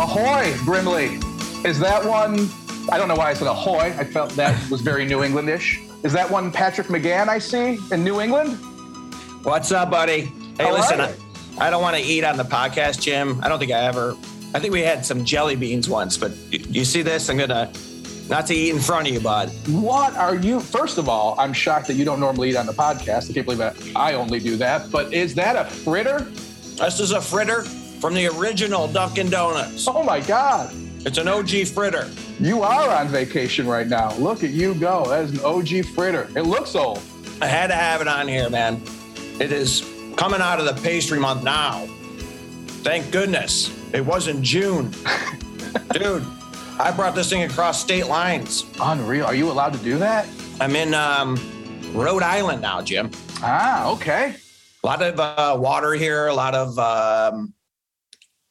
Ahoy, Brimley. Is that one? I don't know why I said ahoy. I felt that was very New Englandish. Is that one Patrick McGann I see in New England? What's up, buddy? Hey, listen. I, I don't want to eat on the podcast, Jim. I don't think I ever. I think we had some jelly beans once, but you, you see this? I'm gonna not to eat in front of you, bud. What are you? First of all, I'm shocked that you don't normally eat on the podcast. I can't believe that I only do that. But is that a fritter? This is a fritter from the original Dunkin' Donuts. Oh my God. It's an OG fritter. You are on vacation right now. Look at you go. That is an OG fritter. It looks old. I had to have it on here, man. It is coming out of the pastry month now. Thank goodness it wasn't June, dude. I brought this thing across state lines. Unreal. Are you allowed to do that? I'm in um, Rhode Island now, Jim. Ah, okay. A lot of uh, water here, a lot of um,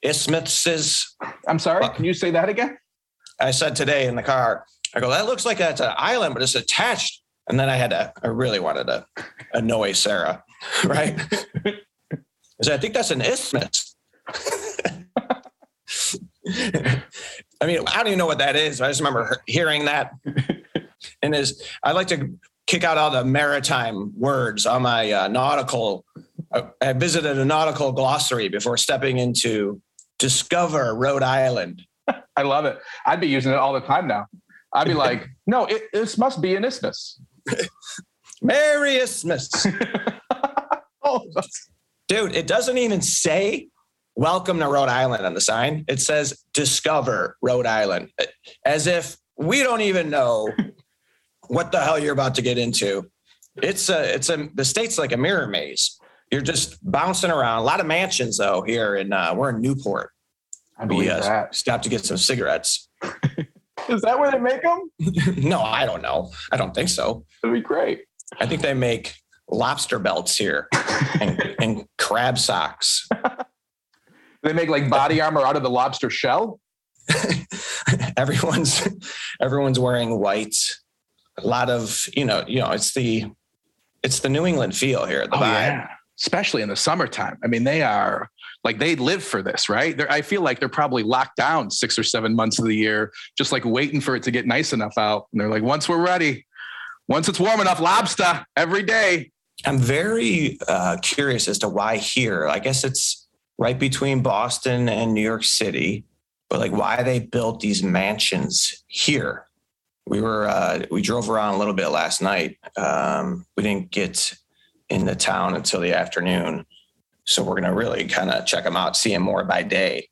isthmuses. I'm sorry. Can you say that again? I said today in the car, I go, that looks like it's an island, but it's attached. And then I had to, I really wanted to annoy Sarah, right? I said, I think that's an isthmus. I mean, I don't even know what that is. I just remember hearing that. And is I like to kick out all the maritime words on my uh, nautical. I, I visited a nautical glossary before stepping into Discover Rhode Island. I love it. I'd be using it all the time now. I'd be like, no, it, this must be an isthmus. Merry Isthmus. Dude, it doesn't even say welcome to Rhode Island on the sign. It says discover Rhode Island as if we don't even know what the hell you're about to get into. It's a, it's a, the state's like a mirror maze. You're just bouncing around. A lot of mansions though here in, uh, we're in Newport. I believe We uh, that. stopped to get some cigarettes. Is that where they make them? no, I don't know. I don't think so. That'd be great. I think they make lobster belts here and, and crab socks. They make like body armor out of the lobster shell. everyone's everyone's wearing white. A lot of you know, you know, it's the it's the New England feel here. The Oh, vibe. yeah. Especially in the summertime. I mean, they are like they live for this, right? They're, I feel like they're probably locked down six or seven months of the year, just like waiting for it to get nice enough out. And they're like, once we're ready, once it's warm enough, lobster every day. I'm very uh, curious as to why here. I guess it's right between Boston and New York City, but like why they built these mansions here. We were uh, we drove around a little bit last night. Um, we didn't get in the town until the afternoon, so we're gonna really kind of check them out, see them more by day,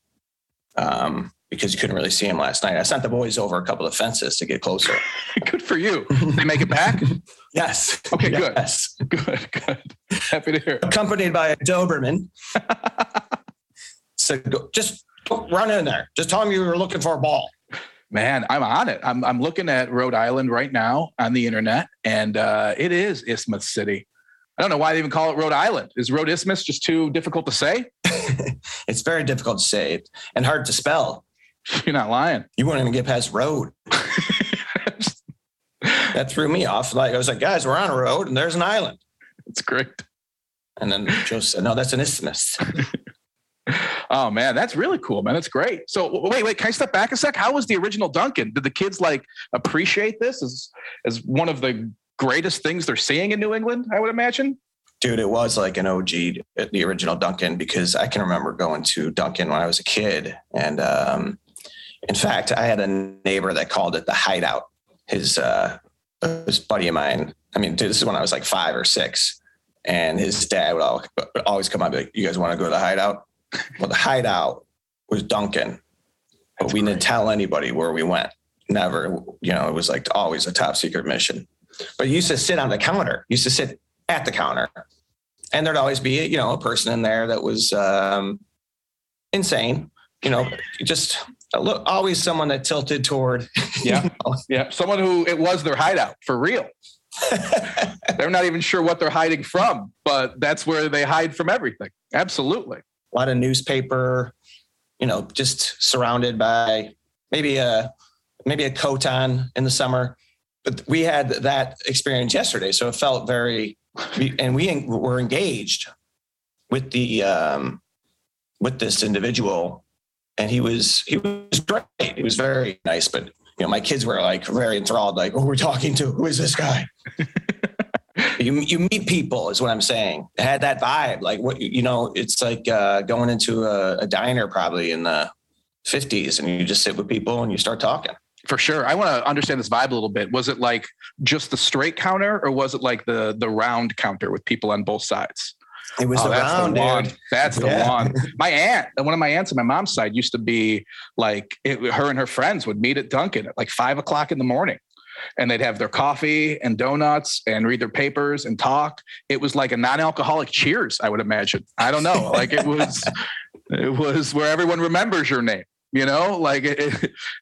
um, because you couldn't really see them last night. I sent the boys over a couple of fences to get closer. Good for you. They make it back. Yes. Okay, good. Yes. good, good. Happy to hear. accompanied by a Doberman. so go, just run in there. Just tell him you were looking for a ball. Man, I'm on it. I'm I'm looking at Rhode Island right now on the internet, and uh, it is Isthmus City. I don't know why they even call it Rhode Island. Is Rhode Isthmus just too difficult to say? It's very difficult to say and hard to spell. You're not lying. You wouldn't even get past road. That threw me off. Like I was like, guys, we're on a road and there's an island. That's great. And then Joe said, no, that's an isthmus. Oh man, that's really cool, man. That's great. So wait, wait, can I step back a sec? How was the original Dunkin'? Did the kids like appreciate this as as one of the greatest things they're seeing in New England? I would imagine. Dude, it was like an OG, at the original Dunkin', because I can remember going to Dunkin' when I was a kid. And um, in fact, I had a neighbor that called it the hideout. His uh, his buddy of mine. I mean, dude, this is when I was like five or six, and his dad would always come up and be like, "You guys want to go to the hideout?" Well, the hideout was Dunkin', but we didn't tell anybody where we went. Never, you know, it was like always a top secret mission. But you used to sit on the counter. You used to sit at the counter, and there'd always be, you know, a person in there that was um, insane. You know, just look, always someone that tilted toward. Yeah. Yeah, someone who it was their hideout for real. they're not even sure what they're hiding from, but that's where they hide from everything. Absolutely. a lot of newspaper, you know, just surrounded by maybe a maybe a coat on in the summer. But we had that experience yesterday, so it felt very, and we were engaged with the um, with this individual and he was he was great. He was very nice, but you know, my kids were like very enthralled, like, "Who we're talking to? Who is this guy?" you you meet people, is what I'm saying. It had that vibe, like what you know. It's like uh, going into a, a diner probably in the 50s, and you just sit with people and you start talking. For sure. I want to understand this vibe a little bit. Was it like just the straight counter or was it like the the round counter with people on both sides? It was Oh, the that's round, the one. dude. That's the Yeah. one. My aunt, one of my aunts on my mom's side used to be like, it, her and her friends would meet at Dunkin' at like five o'clock in the morning. And they'd have their coffee and donuts and read their papers and talk. It was like a non-alcoholic cheers, I would imagine. I don't know. Like it was, it was where everyone remembers your name. You know, like it,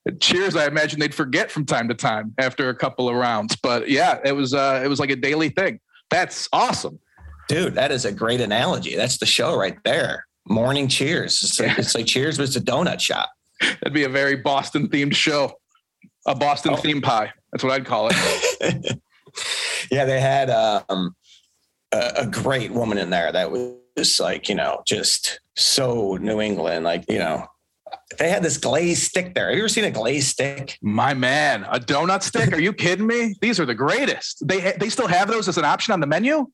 it- cheers. I imagine they'd forget from time to time after a couple of rounds. But yeah, it was uh, it was like a daily thing. That's awesome. Dude, that is a great analogy. That's the show right there. Morning cheers. It's like, it's like cheers, but it's a donut shop. That'd be a very Boston themed show. A Boston Oh. theme pie. That's what I'd call it. yeah, they had um, a, a great woman in there that was like, you know, just so New England. Like, you know, they had this glazed stick there. Have you ever seen a glazed stick? My man, a donut stick? Are you kidding me? These are the greatest. They they still have those as an option on the menu.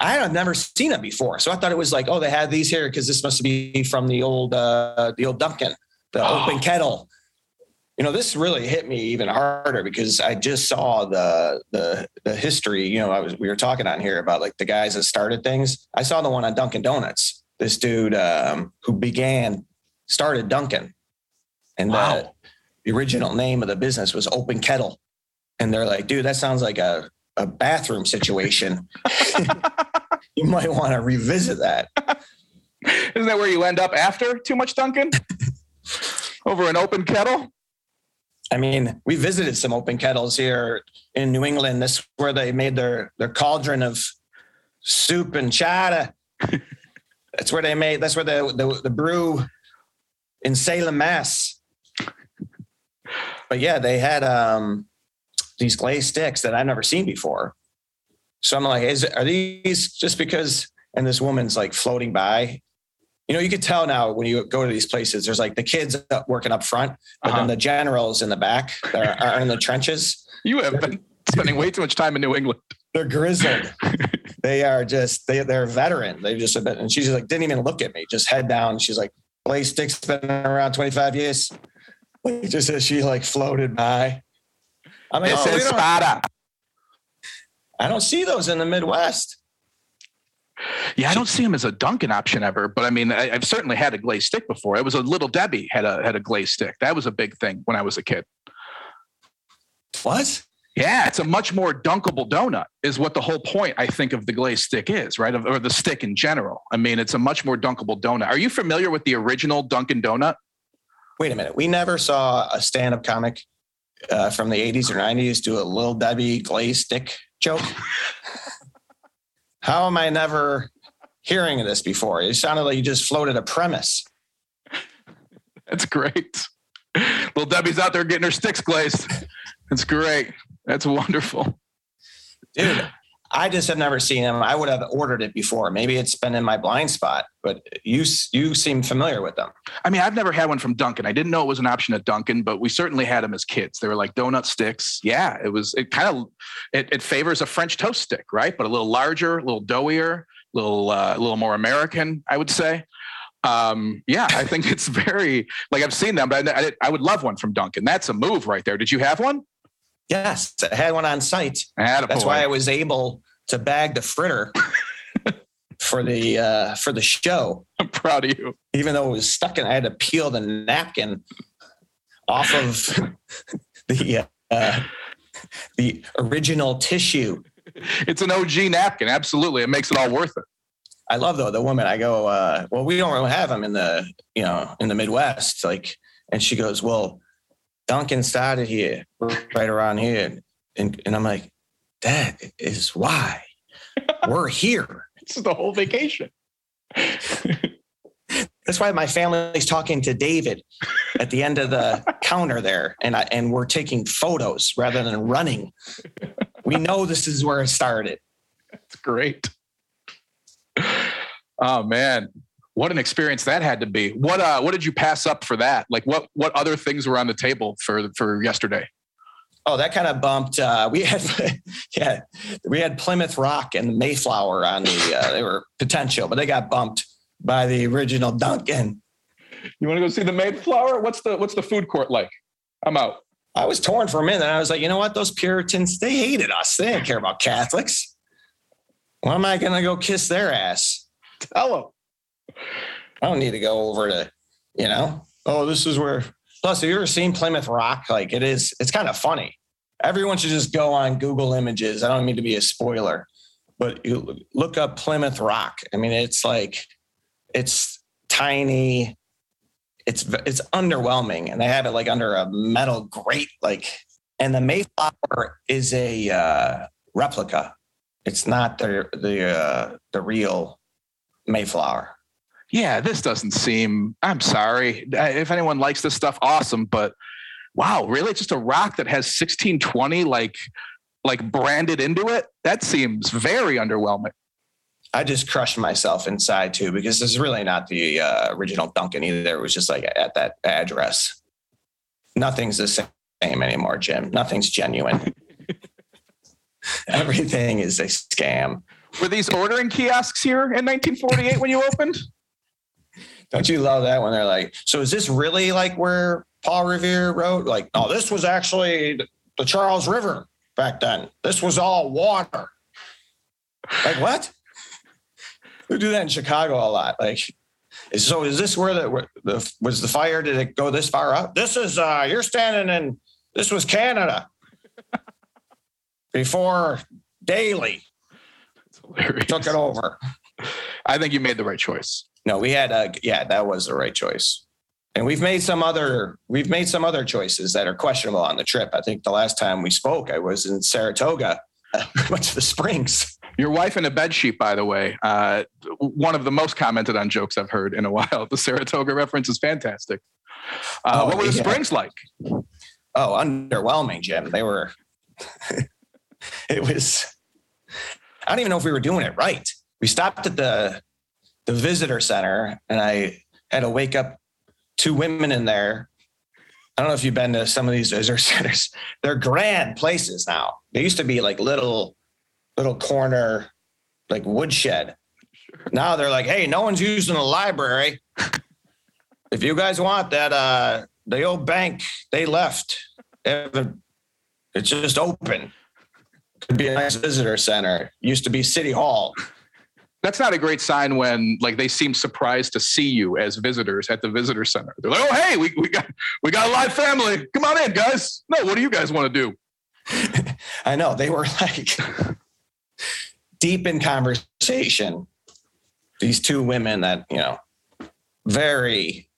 I had never seen them before, so I thought it was like, oh, they had these here because this must be from the old uh, the old Dunkin', the Oh. open kettle. You know, this really hit me even harder because I just saw the the the history. You know, I was we were talking on here about like the guys that started things. I saw the one on Dunkin' Donuts. This dude um, who began started Dunkin'. and Wow. the, the original name of the business was Open Kettle. And they're like, dude, that sounds like a a bathroom situation you might want to revisit that. Isn't that where you end up after too much Dunkin'? Over an open kettle? I mean, we visited some open kettles here in New England. This is where they made their their cauldron of soup and chata. that's where they made. That's where the the, the brew in Salem, Mass. But yeah, they had um these glazed sticks that I've never seen before. So I'm like, is are these just because? And this woman's like floating by. You know, you could tell now when you go to these places. There's like the kids working up front, but Uh-huh. then the generals in the back that are, are in the trenches. You have been spending way too much time in New England. They're grizzled. they are just they they're veteran. They just and she's like didn't even look at me, just head down. She's like, Blaze Stick's been around 25 years. Just as she like floated by. I mean, It says Spada. I don't see those in the Midwest. Yeah, I don't see them as a Dunkin' option ever, but I mean, I, I've certainly had a glazed stick before. It was a little Debbie had a had a glazed stick. That was a big thing when I was a kid. What? Yeah, it's a much more dunkable donut, is what the whole point I think of the glazed stick is, right? Or the stick in general. I mean, it's a much more dunkable donut. Are you familiar with the original Dunkin' Donut? Wait a minute. We never saw a stand-up comic uh, from the 80s or 90s do a little Debbie glaze stick joke. How am I never hearing this before? It sounded like you just floated a premise. That's great. Little Debbie's out there getting her sticks glazed. That's great. That's wonderful. Dude, I just have never seen them. I would have ordered it before. Maybe it's been in my blind spot, but you you seem familiar with them. I mean, I've never had one from Dunkin'. I didn't know it was an option at Dunkin', but we certainly had them as kids. They were like donut sticks. Yeah, it was. It kind of it, it favors a French toast stick, right? But a little larger, a little doughier, a little uh, a little more American, I would say. Um, yeah, I think it's very like I've seen them, but I, I, I would love one from Dunkin'. That's a move right there. Did you have one? Yes, I had one on site. Attaboy. That's why I was able to bag the fritter for the uh, for the show. I'm proud of you. even though it was stuck and I had to peel the napkin off of the uh, the original tissue. It's an OG napkin. Absolutely, it makes it all worth it. I love though the woman. I go, uh, well, we don't really have them in the you know in the Midwest, like, and she goes, well, Dunkin' started here, right around here, and and I'm like, that is why we're here. This is the whole vacation. That's why my family's talking to David at the end of the counter there, and I, and we're taking photos rather than running. We know this is where it started. It's great. Oh man. What an experience that had to be. What uh what did you pass up for that? Like what what other things were on the table for for yesterday? Oh, that kind of bumped. Uh, we had, yeah, we had Plymouth Rock and Mayflower on the. Uh, they were potential, but they got bumped by the original Dunkin'. You want to go see the Mayflower? What's the what's the food court like? I'm out. I was torn for a minute. I was like, you know what? Those Puritans, they hated us. They didn't care about Catholics. Why am I going to go kiss their ass? Tell them. I don't need to go over to, you know, oh, this is where. Plus, have you ever seen Plymouth Rock? Like it is, it's kind of funny. Everyone should just go on Google Images. I don't mean to be a spoiler, but you look up Plymouth Rock. I mean, it's like, it's tiny. It's it's underwhelming, and they have it like under a metal grate. Like, and the Mayflower is a uh, replica. It's not the the uh, the real Mayflower. Yeah, this doesn't seem. I'm sorry. If anyone likes this stuff, awesome. But wow, really? It's just a rock that has 1620 like like branded into it. That seems very underwhelming. I just crushed myself inside too because this is really not the uh, original Dunkin' either. It was just like at that address. Nothing's the same anymore, Jim. Nothing's genuine. Everything is a scam. Were these ordering kiosks here in 1948 when you opened? Don't you love that when they're like, so is this really like where Paul Revere wrote? Like, no, this was actually the Charles River back then. This was all water. Like, what? We do that in Chicago a lot. Like, so is this where the, the was the fire? Did it go this far up? This is uh you're standing in this was Canada before Daly took it over. I think you made the right choice. No, we had a yeah, that was the right choice. And we've made some other we've made some other choices that are questionable on the trip. I think the last time we spoke, I was in Saratoga. went to the Springs. Your wife in a bed sheet, by the way, uh, one of the most commented on jokes I've heard in a while. The Saratoga reference is fantastic. Uh, oh, what were the yeah. Springs like? Oh, underwhelming, Jim. They were. it was. I don't even know if we were doing it right. We stopped at the the visitor center, and I had to wake up two women in there. I don't know if you've been to some of these visitor centers. They're grand places now. They used to be like little, little corner, like woodshed. Now they're like, hey, no one's using the library. if you guys want that, uh, the old bank they left, it's just open. Could be a nice visitor center. Used to be City Hall that's not a great sign when like they seem surprised to see you as visitors at the visitor center. They're like, "Oh, hey, we, we got we got a live family. Come on in, guys." No, what do you guys want to do? I know they were like deep in conversation. These two women that you know, very,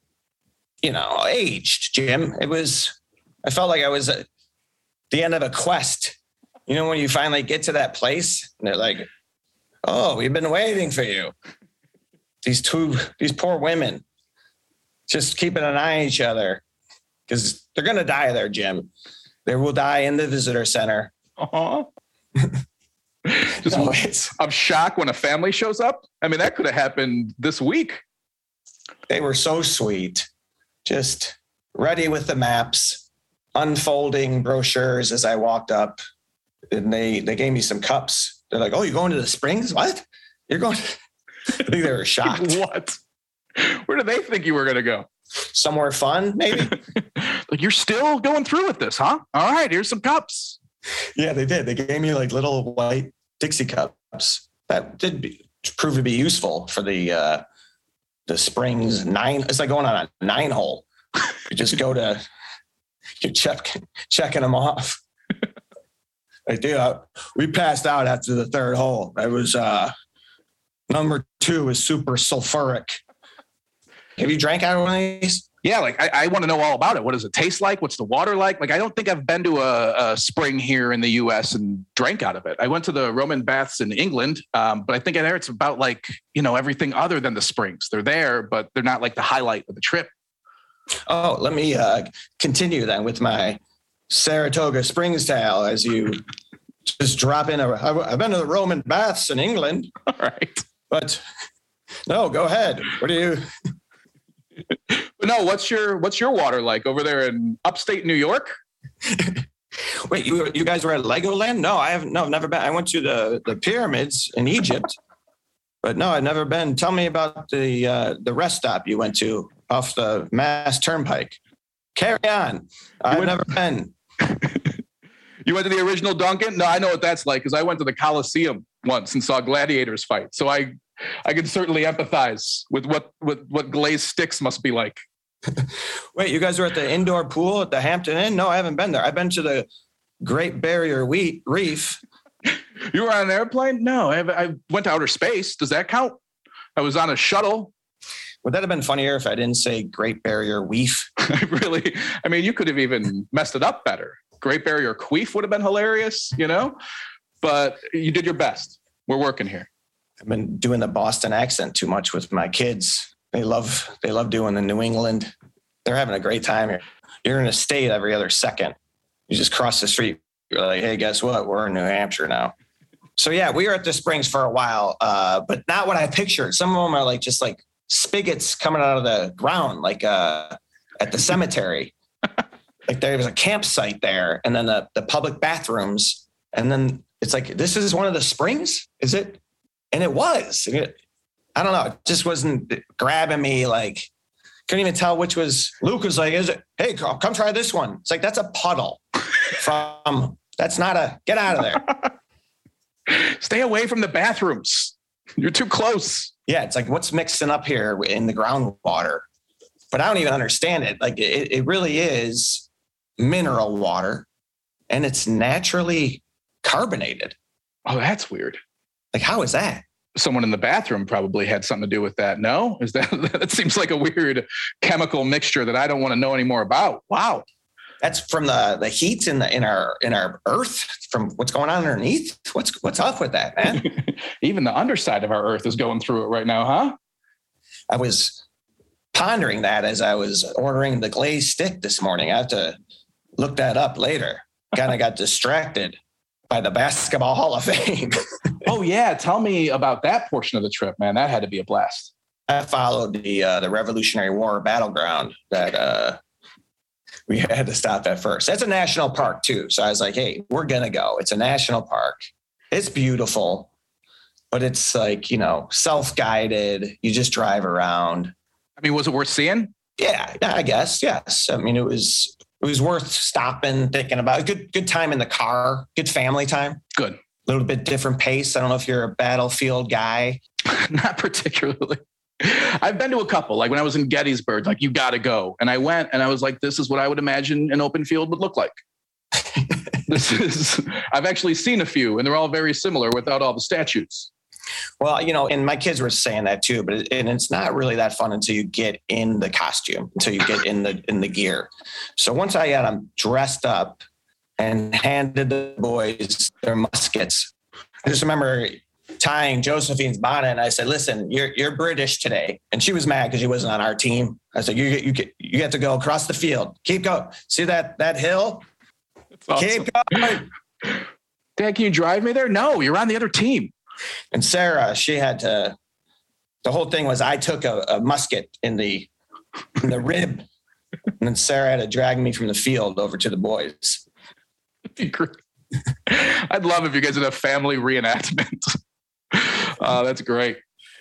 you know, aged. Jim, it was. I felt like I was at the end of a quest. You know, when you finally get to that place, and they're like, Oh, we've been waiting for you. These two, these poor women, just keeping an eye on each other because they're going to die there, Jim. They will die in the visitor center. Uh-huh. just no, I'm shocked when a family shows up. I mean, that could have happened this week. They were so sweet, just ready with the maps, unfolding brochures as I walked up, and they they gave me some cups they're like, "Oh, you're going to the Springs? What? You're going?" I think they were shocked. what? Where do they think you were going to go? Somewhere fun, maybe. like you're still going through with this, huh? All right, here's some cups. Yeah, they did. They gave me like little white Dixie cups. That did be, prove to be useful for the uh, the Springs nine. It's like going on a nine hole. You just go to you check checking them off. Like, dude, uh, we passed out after the third hole. It was uh, number two is super sulfuric. Have you drank out of one of these? Yeah, like I, I want to know all about it. What does it taste like? What's the water like? Like I don't think I've been to a, a, spring here in the U.S. and drank out of it. I went to the Roman baths in England, um, but I think there it's about like you know everything other than the springs. They're there, but they're not like the highlight of the trip. Oh, let me uh, continue then with my Saratoga Springs tale as you just drop in. A, I've been to the Roman baths in England. All right. But No, go ahead. What do you? no, what's your what's your water like over there in upstate New York? Wait, you you guys were at Legoland? No, I haven't. No, I've never been. I went to the the pyramids in Egypt, but no, I've never been. Tell me about the uh, the rest stop you went to off the Mass Turnpike. Carry on. I've went, never been. you went to the original Dunkin'? No, I know what that's like because I went to the Coliseum once and saw gladiators fight. So I I can certainly empathize with what with what glazed sticks must be like. Wait, you guys were at the indoor pool at the Hampton Inn? No, I haven't been there. I've been to the Great Barrier Reef. you were on an airplane? No, I, I went to outer space. Does that count? I was on a shuttle. Would that have been funnier if I didn't say Great Barrier Weef? really? I mean, you could have even messed it up better. Great Barrier Queef would have been hilarious, you know? But you did your best. We're working here. I've been doing the Boston accent too much with my kids. They love they love doing the New England. They're having a great time here. You're in a state every other second. You just cross the street. You're like, hey, guess what? We're in New Hampshire now. So yeah, we were at the Springs for a while, uh, but not what I pictured. Some of them are like just like spigots coming out of the ground, like uh, at the cemetery. like there was a campsite there, and then the the public bathrooms, and then it's like this is one of the springs. Is it? And it was. I don't know. It just wasn't grabbing me. Like, couldn't even tell which was. Luke was like, "Is it? Hey, come, come try this one." It's like that's a puddle. From that's not a get out of there. Stay away from the bathrooms. You're too close. Yeah, it's like what's mixing up here in the groundwater, but I don't even understand it. Like it, it really is mineral water, and it's naturally carbonated. Oh, that's weird. Like, how is that? Someone in the bathroom probably had something to do with that. No, is that that seems like a weird chemical mixture that I don't want to know any more about. Wow. That's from the the heat in the in our in our earth from what's going on underneath. What's what's up with that, man? Even the underside of our earth is going through it right now, huh? I was pondering that as I was ordering the glazed stick this morning. I have to look that up later. Kind of got distracted by the Basketball Hall of Fame. oh yeah, tell me about that portion of the trip, man. That had to be a blast. I followed the uh, the Revolutionary War battleground that uh, we had to stop at first. That's a national park too, so I was like, "Hey, we're gonna go. It's a national park. It's beautiful, but it's like you know self guided. You just drive around. I mean, was it worth seeing? Yeah, I guess yes. I mean, it was it was worth stopping, thinking about. Good, good time in the car. Good family time. Good. A little bit different pace. I don't know if you're a battlefield guy. Not particularly. I've been to a couple. Like when I was in Gettysburg, like you got to go, and I went, and I was like, this is what I would imagine an open field would look like. this is. I've actually seen a few, and they're all very similar without all the statues. Well, you know, and my kids were saying that too, but it, and it's not really that fun until you get in the costume, until you get in the in the gear. So once I got them dressed up and handed the boys their muskets, I just remember tying Josephine's bonnet, and I said, "Listen, you're you're British today," and she was mad because she wasn't on our team. I said, "You you you have to go across the field. Keep going. See that that hill? Awesome. Keep going." Dad, can you drive me there? No, you're on the other team. And Sarah, she had to. The whole thing was I took a, a musket in the in the rib, and then Sarah had to drag me from the field over to the boys. I'd love if you guys did a family reenactment. Uh, that's great.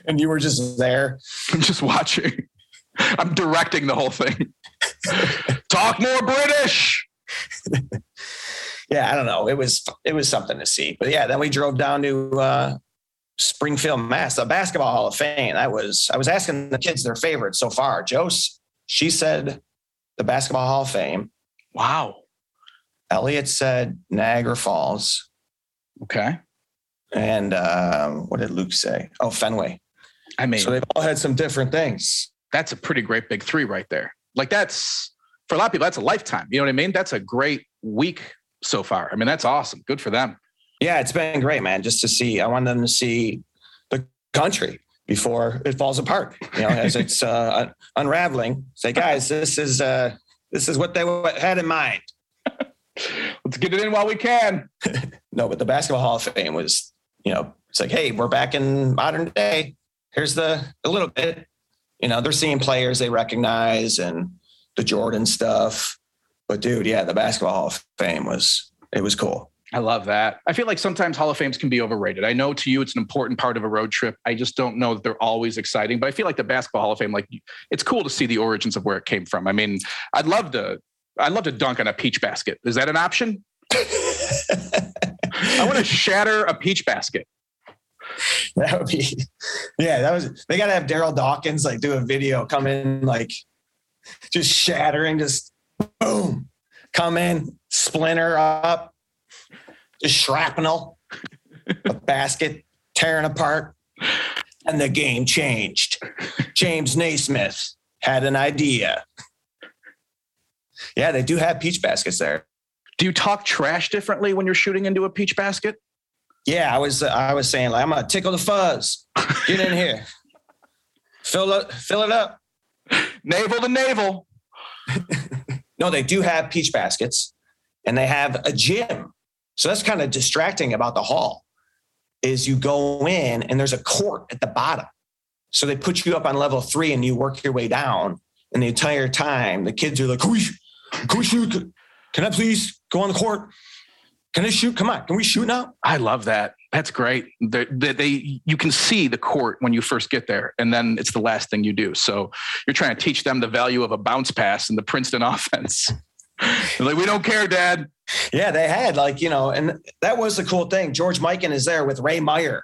And you were just there. I'm just watching. I'm directing the whole thing. Talk more British. yeah, I don't know. It was it was something to see. But yeah, then we drove down to uh, Springfield, Mass, the Basketball Hall of Fame. I was I was asking the kids their favorite so far. Joe's she said the Basketball Hall of Fame. Wow. Elliot said Niagara Falls. Okay. And um, what did Luke say? Oh, Fenway. I mean, so they've all had some different things. That's a pretty great big three right there. Like that's for a lot of people, that's a lifetime. You know what I mean? That's a great week so far. I mean, that's awesome. Good for them. Yeah, it's been great, man. Just to see, I want them to see the country before it falls apart. You know, as it's uh, unraveling. Say, guys, this is uh, this is what they had in mind. Let's get it in while we can. no, but the Basketball Hall of Fame was, you know, it's like, hey, we're back in modern day. here's the a little bit. You know, they're seeing players they recognize and the Jordan stuff. But dude, yeah, the basketball Hall of Fame was it was cool. I love that. I feel like sometimes Hall of Fames can be overrated. I know to you it's an important part of a road trip. I just don't know that they're always exciting. But I feel like the basketball Hall of Fame, like it's cool to see the origins of where it came from. I mean, I'd love to I'd love to dunk on a peach basket. Is that an option? I want to shatter a peach basket. That would be, yeah. That was. They got to have Darryl Dawkins like do a video, come in like just shattering, just boom, come in, splinter up, just shrapnel, a basket tearing apart, and the game changed. James Naismith had an idea. Yeah, they do have peach baskets there. Do you talk trash differently when you're shooting into a peach basket? Yeah, I was I was saying like I'm gonna tickle the fuzz. Get in here. fill it fill it up. Navel to navel. no, they do have peach baskets and they have a gym. So that's kind of distracting about the hall. Is you go in and there's a court at the bottom. So they put you up on level three and you work your way down. And the entire time the kids are like, can we, can we shoot? Can I please go on the court? Can I shoot? Come on, can we shoot now? I love that. That's great. They, they, they, you can see the court when you first get there, and then it's the last thing you do. So you're trying to teach them the value of a bounce pass in the Princeton offense. like, we don't care, Dad. Yeah, they had like you know, and that was the cool thing. George Mikan is there with Ray Meyer,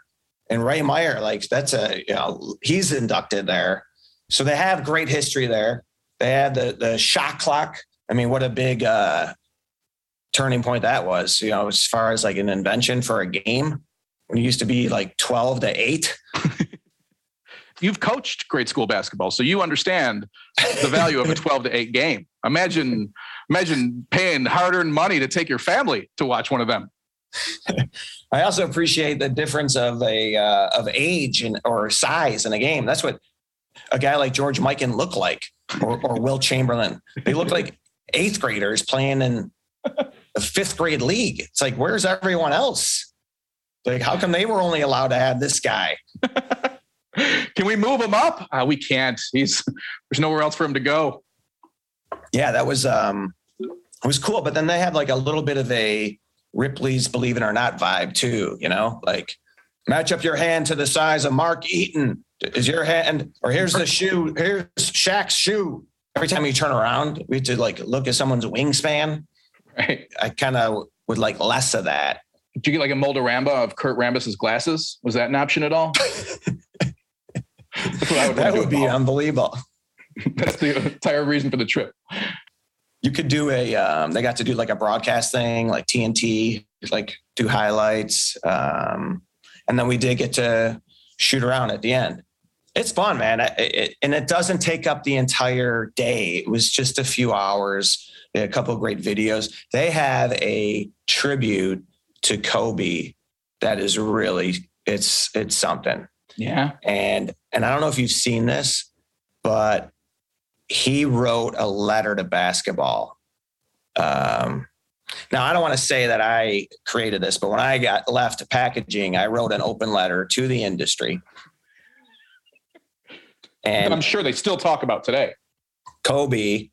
and Ray Meyer, like that's a you know, he's inducted there. So they have great history there. They had the the shot clock. I mean, what a big uh, turning point that was, you know, as far as like an invention for a game when it used to be like 12 to 8. You've coached grade school basketball, so you understand the value of a 12 to 8 game. Imagine imagine paying hard-earned money to take your family to watch one of them. I also appreciate the difference of a uh, of age and or size in a game. That's what a guy like George Mikan looked like, or, or Wilt Chamberlain. They look like eighth graders playing in a fifth grade league. It's like, where's everyone else? Like, how come they were only allowed to have this guy? Can we move him up? Uh, we can't. He's there's nowhere else for him to go. Yeah, that was um it was cool. But then they had like a little bit of a Ripley's Believe It or Not vibe too, you know, like match up your hand to the size of Mark Eaton. Is your hand or here's the shoe, here's Shaq's shoe. Every time you turn around, we had to like look at someone's wingspan. Right. I kind of would like less of that. Did you get like a Mold-A-Rama of Kurt Rambis's glasses? Was that an option at all? would that would be unbelievable. That's the entire reason for the trip. You could do a. Um, they got to do like a broadcast thing, like TNT, like do highlights, um, and then we did get to shoot around at the end. It's fun, man, it, it, and it doesn't take up the entire day. It was just a few hours a couple of great videos. They have a tribute to Kobe that is really it's it's something. Yeah. And and I don't know if you've seen this, but he wrote a letter to basketball. Um, now I don't want to say that I created this, but when I got left packaging, I wrote an open letter to the industry. And I'm sure they still talk about today. Kobe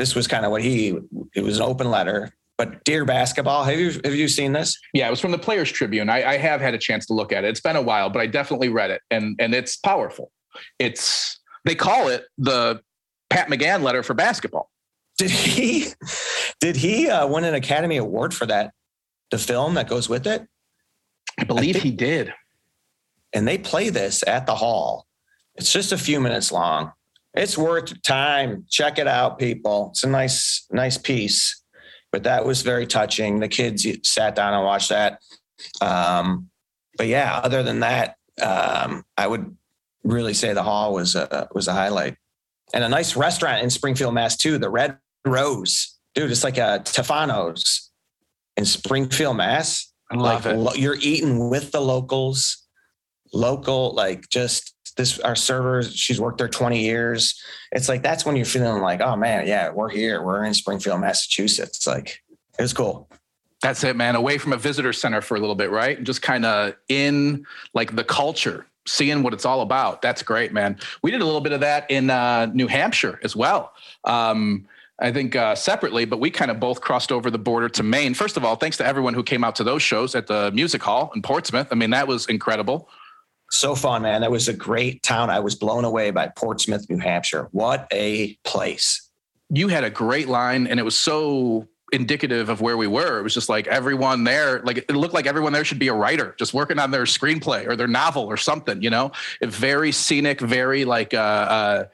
this was kind of what he it was an open letter but dear basketball have you have you seen this? Yeah it was from the players tribune. I, I, have had a chance to look at it. It's been a while but i definitely read it and and it's powerful. It's they call it the pat mcgann letter for basketball. Did he did he uh, win an academy award for that the film that goes with it? I believe I think, he did. And they play this at the hall it's just a few minutes long it's worth time. Check it out, people. It's a nice, nice piece. But that was very touching. The kids sat down and watched that. Um, but yeah, other than that, um, I would really say the hall was a was a highlight. And a nice restaurant in Springfield, Mass. too. The Red Rose, dude. It's like a Tefano's in Springfield, Mass. I love like, it. You're eating with the locals, local, like just this our server she's worked there 20 years it's like that's when you're feeling like oh man yeah we're here we're in springfield massachusetts like it was cool that's it man away from a visitor center for a little bit right just kind of in like the culture seeing what it's all about. That's great, man. We did a little bit of that in uh, New Hampshire as well. Um, I think uh, separately, but we kind of both crossed over the border to Maine. First of all, thanks to everyone who came out to those shows at the music hall in Portsmouth. I mean, that was incredible. So fun, man. That was a great town. I was blown away by Portsmouth, New Hampshire. What a place. You had a great line, and it was so indicative of where we were. It was just like everyone there, like it looked like everyone there should be a writer, just working on their screenplay or their novel or something, you know? Very scenic, very like uh, uh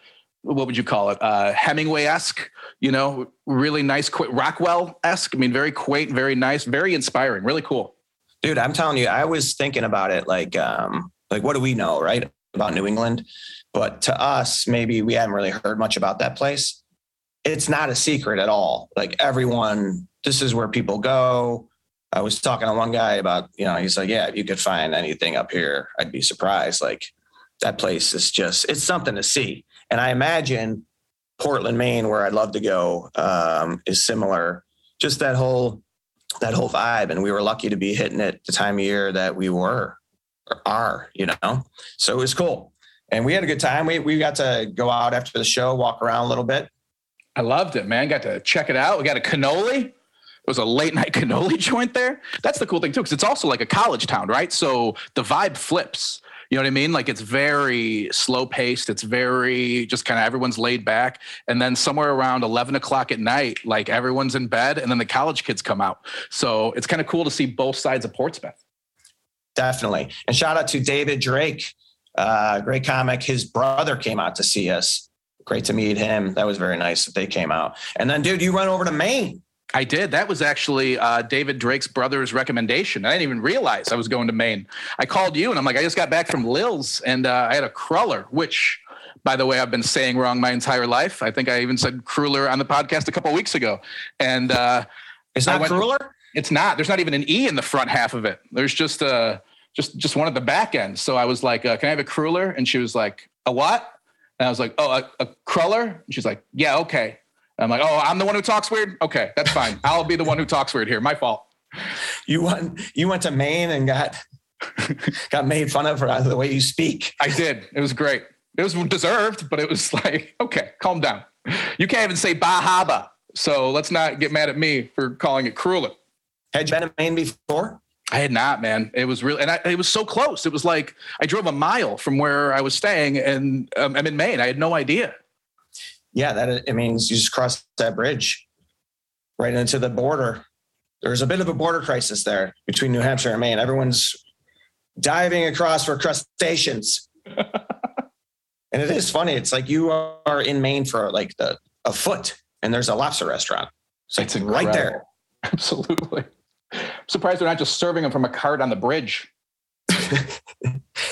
what would you call it? Uh, Hemingway-esque, you know, really nice, Rockwell-esque. I mean, very quaint, very nice, very inspiring, really cool. Dude, I'm telling you, I was thinking about it like um like what do we know, right? About New England. But to us, maybe we haven't really heard much about that place it's not a secret at all. Like everyone, this is where people go. I was talking to one guy about, you know, he's like, yeah, if you could find anything up here, I'd be surprised. Like that place is just, it's something to see. And I imagine Portland, Maine, where I'd love to go, um, is similar. Just that whole, that whole vibe. And we were lucky to be hitting it the time of year that we were are, you know? So it was cool. And we had a good time. We, we got to go out after the show, walk around a little bit I loved it, man. Got to check it out. We got a cannoli. It was a late night cannoli joint there. That's the cool thing too, because it's also like a college town, right? So the vibe flips. You know what I mean? Like it's very slow paced. It's very just kind of everyone's laid back. And then somewhere around 11 o'clock at night, like everyone's in bed and then the college kids come out. So it's kind of cool to see both sides of Portsmouth. Definitely. And shout out to David Drake, uh, great comic. His brother came out to see us great to meet him. That was very nice that they came out. And then, dude, you run over to Maine. I did. That was actually uh, David Drake's brother's recommendation. I didn't even realize I was going to Maine. I called you and I'm like, I just got back from Lil's and uh, I had a cruller, which, by the way, I've been saying wrong my entire life. I think I even said cruller on the podcast a couple weeks ago. And uh, it's not cruller. It's not. There's not even an e in the front half of it. There's just a uh, just just one at the back end. So I was like, uh, "Can I have a cruller?" And she was like, "A what?" And I was like, oh, a, a cruller? And she's like, yeah, okay. And I'm like, oh, I'm the one who talks weird? Okay, that's fine. I'll be the one who talks weird here. My fault. You went you went to Maine and got got made fun of for the way you speak. I did. It was great. It was deserved, but it was like, okay, calm down. You can't even say Bahaba. So let's not get mad at me for calling it cruller. Had you been in Maine before? I had not, man. It was really, and I, it was so close. It was like I drove a mile from where I was staying, and um, I'm in Maine. I had no idea. Yeah, that it means you just cross that bridge right into the border. There's a bit of a border crisis there between New Hampshire and Maine. Everyone's diving across for crustaceans, and it is funny. It's like you are in Maine for like the a foot, and there's a lobster restaurant. So it's, it's right there. Absolutely. I'm surprised they're not just serving them from a cart on the bridge.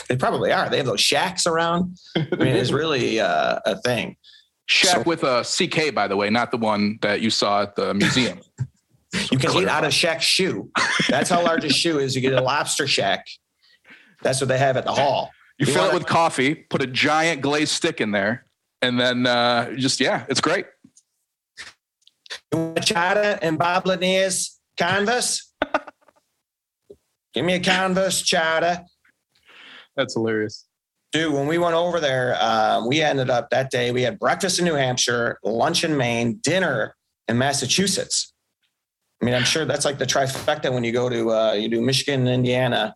they probably are. They have those shacks around. I mean, it's really uh, a thing. Shack so, with a CK, by the way, not the one that you saw at the museum. you can eat out of shack shoe. That's how large a shoe is. You get a lobster shack. That's what they have at the hall. You, you fill it with coffee, put a giant glazed stick in there, and then uh, just yeah, it's great. Chata and Bobliniers canvas. Give me a canvas, chowder. That's hilarious. Dude, when we went over there, um, we ended up that day, we had breakfast in New Hampshire, lunch in Maine, dinner in Massachusetts. I mean, I'm sure that's like the trifecta when you go to, uh, you do Michigan, and Indiana,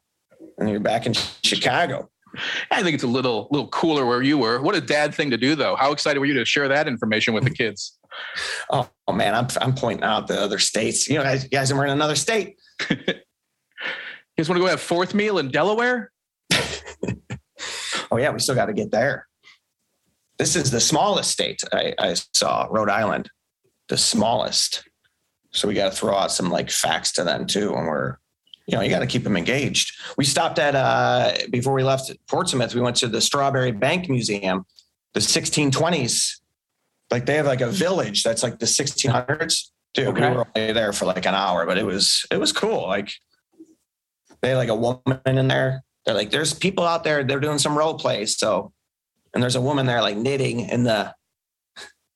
and you're back in Chicago. I think it's a little little cooler where you were. What a dad thing to do, though. How excited were you to share that information with the kids? Oh, oh, man, I'm I'm pointing out the other states. You know, guys, you guys are in another state. you guys want to go have fourth meal in Delaware? oh yeah, we still got to get there. This is the smallest state I, I saw, Rhode Island, the smallest. So we got to throw out some like facts to them too when we're you know, you got to keep them engaged. We stopped at uh, before we left Portsmouth. We went to the Strawbery Banke Museum, the 1620s. Like they have like a village that's like the 1600s. Dude, okay. we were only there for like an hour, but it was it was cool. Like they had like a woman in there. They're like, there's people out there. They're doing some role plays. So, and there's a woman there like knitting in the.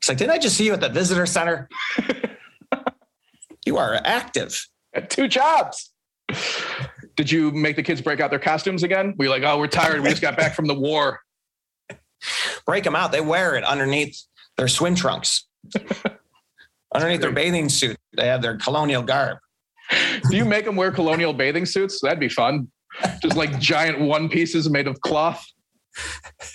It's like, didn't I just see you at the visitor center? you are active. At two jobs Did you make the kids break out their costumes again? Were you like, oh, we're tired. We just got back from the war. Break them out. They wear it underneath their swim trunks. underneath their bathing suit, they have their colonial garb. Do you make them wear colonial bathing suits? That'd be fun. Just like giant one pieces made of cloth.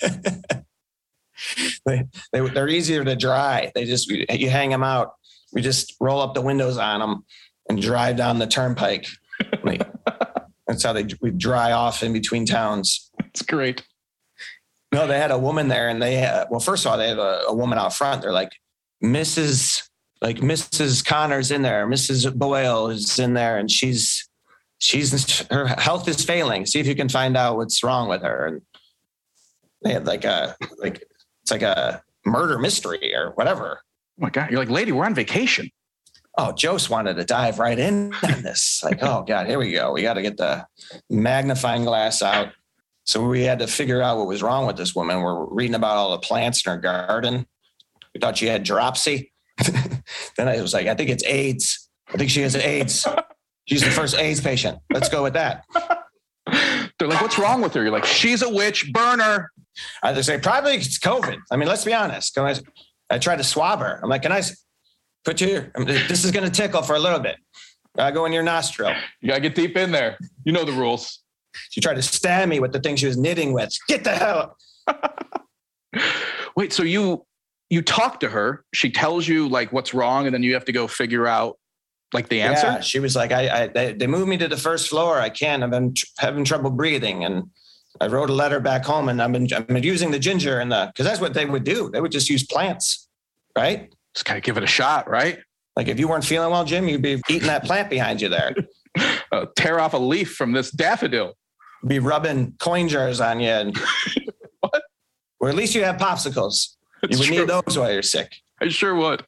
they, they they're easier to dry. They just you hang them out. We just roll up the windows on them and drive down the turnpike. that's how they we dry off in between towns. It's great. No, they had a woman there, and they had, well, first of all, they have a, a woman out front. They're like Mrs. Like Mrs. Connor's in there, Mrs. Boyle is in there, and she's she's her health is failing. See if you can find out what's wrong with her. And they had like a like it's like a murder mystery or whatever. Oh my god, you're like, lady, we're on vacation. Oh, Jose wanted to dive right in on this. Like, oh god, here we go. We got to get the magnifying glass out. So we had to figure out what was wrong with this woman. We're reading about all the plants in her garden. We thought she had dropsy. then I was like, I think it's AIDS. I think she has AIDS. She's the first AIDS patient. Let's go with that. They're like, what's wrong with her? You're like, she's a witch, burn her. I say, probably it's COVID. I mean, let's be honest. Can I, I tried to swab her. I'm like, can I put you, mean, this is going to tickle for a little bit. I go in your nostril. You got to get deep in there. You know the rules. She tried to stab me with the thing she was knitting with. Get the hell. Wait, so you you talk to her, she tells you like what's wrong, and then you have to go figure out like the answer. Yeah, she was like, I, I they, they moved me to the first floor. I can't. I've been tr- having trouble breathing, and I wrote a letter back home, and I've been I've been using the ginger and the because that's what they would do. They would just use plants, right? Just kind of give it a shot, right? Like if you weren't feeling well, Jim, you'd be eating that plant behind you there. uh, tear off a leaf from this daffodil. Be rubbing coin jars on you, and what? Or at least you have popsicles. It's you would true. need those while you're sick. I sure would.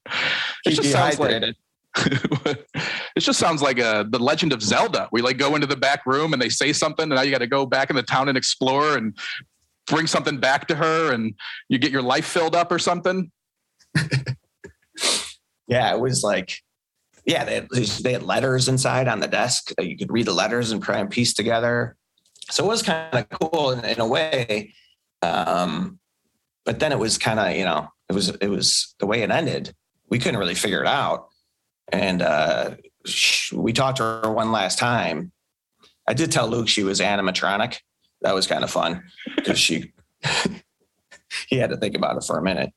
It just sounds like it just sounds like a, uh, the Legend of Zelda. We like go into the back room and they say something, and now you got to go back in the town and explore and bring something back to her, and you get your life filled up or something. yeah, it was like, yeah, they had, they had letters inside on the desk you could read the letters and try and piece together. So it was kind of cool in, in a way. Um, but then it was kind of you know it was it was the way it ended. We couldn't really figure it out, and uh, we talked to her one last time. I did tell Luke she was animatronic. That was kind of fun because she he had to think about it for a minute.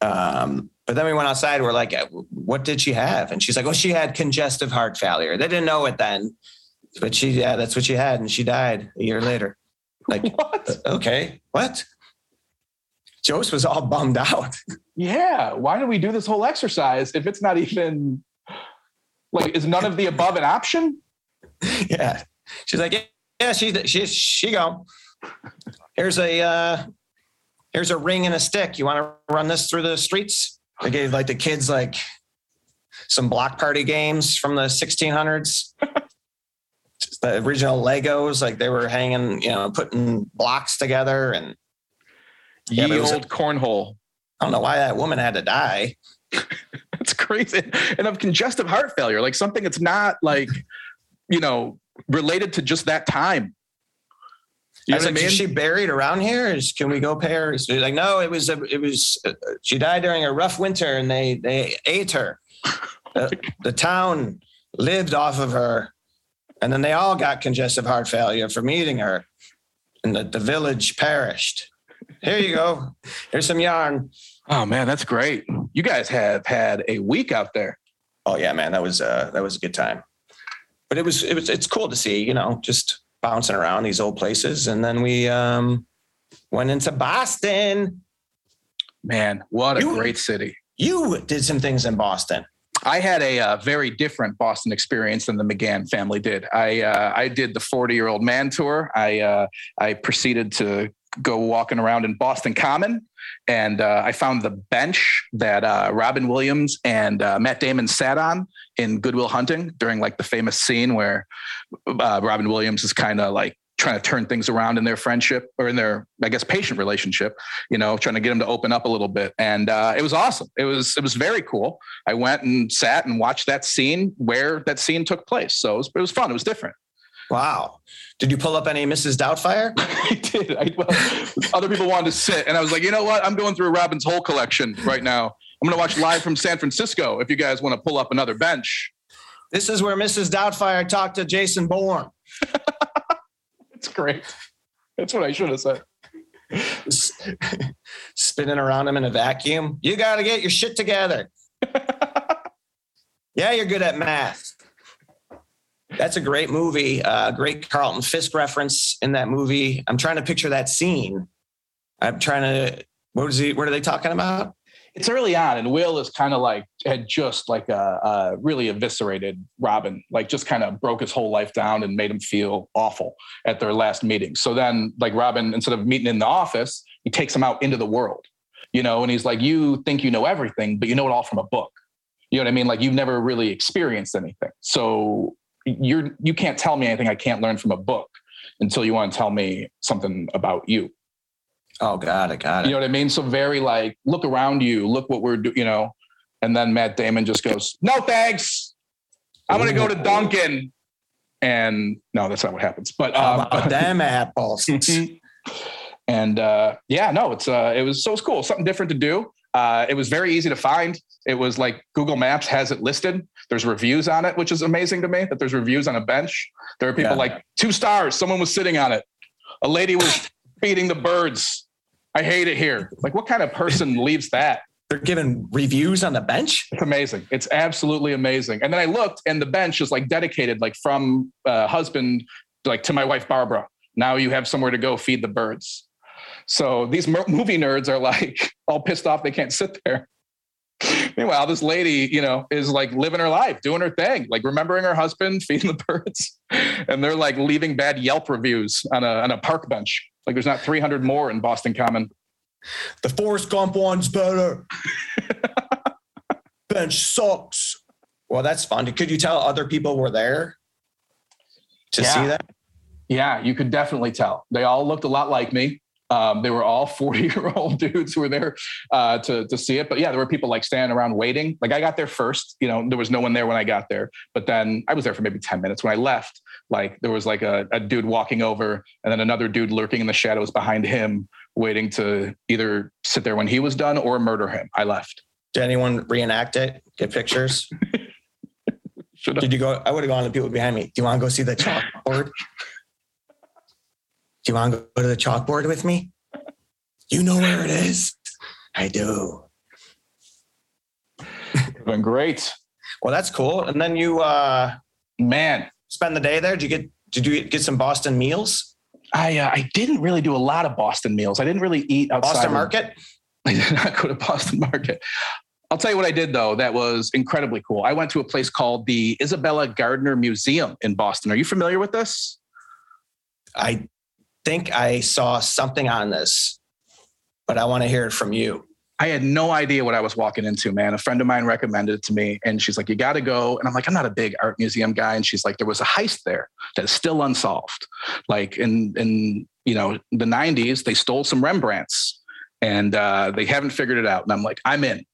Um, but then we went outside. We're like, "What did she have?" And she's like, "Oh, she had congestive heart failure." They didn't know it then, but she yeah, that's what she had, and she died a year later. Like, what? okay, what? Jose was all bummed out. Yeah. Why do we do this whole exercise if it's not even like is none of the above an option? Yeah. She's like, yeah, she's she she go. Here's a uh here's a ring and a stick. You want to run this through the streets? I gave like the kids like some block party games from the 1600s. the original Legos, like they were hanging, you know, putting blocks together and Ye yeah, old a, cornhole. I don't know why that woman had to die. It's crazy. And of congestive heart failure, like something that's not like, you know, related to just that time. You know like, I mean? is she buried around here? Is, can we go pay her? So like, no, it was, a, it was, uh, she died during a rough winter and they, they ate her. the, the town lived off of her. And then they all got congestive heart failure from eating her. And the, the village perished. Here you go. Here's some yarn. Oh man, that's great. You guys have had a week out there. Oh yeah, man, that was uh that was a good time. But it was it was it's cool to see, you know, just bouncing around these old places. And then we um went into Boston. Man, what a you, great city. You did some things in Boston. I had a uh, very different Boston experience than the McGann family did. I uh, I did the 40 year old man tour. I uh, I proceeded to go walking around in Boston Common, and uh, I found the bench that uh, Robin Williams and uh, Matt Damon sat on in Good Will Hunting during like the famous scene where uh, Robin Williams is kind of like trying to turn things around in their friendship or in their, I guess, patient relationship. You know, trying to get them to open up a little bit, and uh, it was awesome. It was it was very cool. I went and sat and watched that scene where that scene took place. So it was, it was fun. It was different Wow. Did you pull up any Mrs. Doubtfire? I did. I, well, other people wanted to sit, and I was like, you know what? I'm going through a Robin's whole collection right now. I'm going to watch live from San Francisco. If you guys want to pull up another bench, this is where Mrs. Doubtfire talked to Jason Bourne. It's great. That's what I should have said. Spinning around him in a vacuum. You got to get your shit together. yeah, you're good at math. That's a great movie. Uh, great Carlton Fisk reference in that movie. I'm trying to picture that scene. I'm trying to. What was he? What are they talking about? It's early on, and Will is kind of like had just like a, a really eviscerated Robin, like just kind of broke his whole life down and made him feel awful at their last meeting. So then, like Robin, instead of meeting in the office, he takes him out into the world, you know, and he's like, "You think you know everything, but you know it all from a book." You know what I mean? Like you've never really experienced anything. So you're you can't tell me anything I can't learn from a book until you want to tell me something about you. Oh, got it, got it. You know what I mean? So very like, look around you, look what we're doing, you know. And then Matt Damon just goes, "No thanks, I'm gonna go to Dunkin'." And no, that's not what happens. But um, oh, damn apples. and uh, yeah, no, it's uh, it was so it was cool, something different to do. Uh, it was very easy to find. It was like Google Maps has it listed. There's reviews on it, which is amazing to me that there's reviews on a bench. There are people yeah. like two stars. Someone was sitting on it. A lady was feeding the birds. I hate it here. Like, what kind of person leaves that? They're giving reviews on the bench. It's amazing. It's absolutely amazing. And then I looked, and the bench is like dedicated, like from uh, husband, like to my wife Barbara. Now you have somewhere to go feed the birds. So these movie nerds are like all pissed off they can't sit there. Meanwhile, this lady, you know, is like living her life, doing her thing, like remembering her husband, feeding the birds, and they're like leaving bad Yelp reviews on a on a park bench. Like there's not 300 more in Boston Common. The Forrest Gump one's better. bench sucks. Well, that's fun. Could you tell other people were there to yeah. see that? Yeah, you could definitely tell. They all looked a lot like me. Um, they were all 40 year old dudes who were there uh, to, to see it. But yeah, there were people like standing around waiting. Like I got there first, you know, there was no one there when I got there. But then I was there for maybe 10 minutes. When I left, like there was like a, a dude walking over and then another dude lurking in the shadows behind him, waiting to either sit there when he was done or murder him. I left. Did anyone reenact it? Get pictures? Did you go? I would have gone to the people behind me. Do you want to go see the chalkboard? Do you want to go to the chalkboard with me? You know where it is. I do. It's Been great. Well, that's cool. And then you, uh, man, spend the day there. Did you get? Did you get some Boston meals? I uh, I didn't really do a lot of Boston meals. I didn't really eat outside. Boston Market. I did not go to Boston Market. I'll tell you what I did though. That was incredibly cool. I went to a place called the Isabella Gardner Museum in Boston. Are you familiar with this? I think I saw something on this, but I want to hear it from you. I had no idea what I was walking into, man. A friend of mine recommended it to me and she's like, you got to go. And I'm like, I'm not a big art museum guy. And she's like, there was a heist there that is still unsolved. Like in, in, you know, the 90s, they stole some Rembrandts and uh, they haven't figured it out. And I'm like, I'm in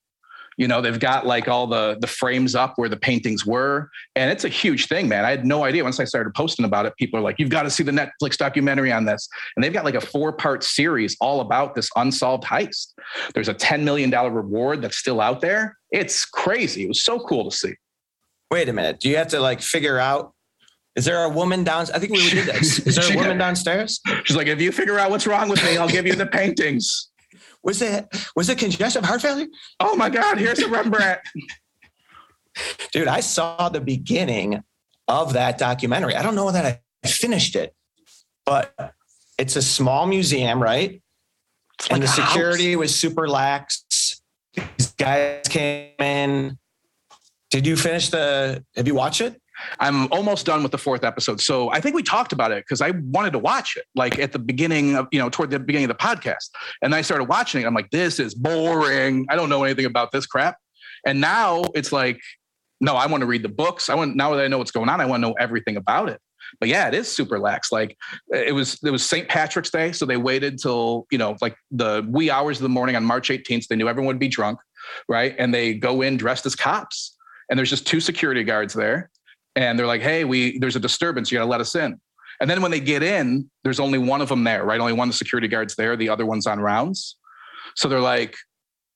you know they've got like all the the frames up where the paintings were and it's a huge thing man i had no idea once i started posting about it people are like you've got to see the netflix documentary on this and they've got like a four part series all about this unsolved heist there's a 10 million dollar reward that's still out there it's crazy it was so cool to see wait a minute do you have to like figure out is there a woman down? I think we did this. Is there a woman downstairs? She's like, if you figure out what's wrong with me, I'll give you the paintings. Was it was it congestive heart failure? Oh my God! Here's a Rembrandt. Dude, I saw the beginning of that documentary. I don't know that I finished it, but it's a small museum, right? And the security house. was super lax. These guys came in. Did you finish the? Have you watched it? I'm almost done with the fourth episode. So I think we talked about it because I wanted to watch it like at the beginning of, you know, toward the beginning of the podcast. And I started watching it. I'm like, this is boring. I don't know anything about this crap. And now it's like, no, I want to read the books. I want, now that I know what's going on, I want to know everything about it. But yeah, it is super lax. Like it was, it was St. Patrick's Day. So they waited till, you know, like the wee hours of the morning on March 18th. They knew everyone would be drunk. Right. And they go in dressed as cops. And there's just two security guards there and they're like, "Hey, we there's a disturbance. You got to let us in." And then when they get in, there's only one of them there, right? Only one of the security guards there. The other one's on rounds. So they're like,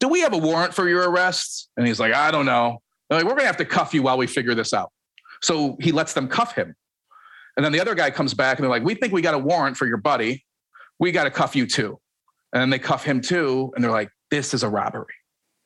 "Do we have a warrant for your arrest?" And he's like, "I don't know." They're like, "We're gonna have to cuff you while we figure this out." So he lets them cuff him. And then the other guy comes back and they're like, "We think we got a warrant for your buddy. We got to cuff you too." And then they cuff him too, and they're like, "This is a robbery."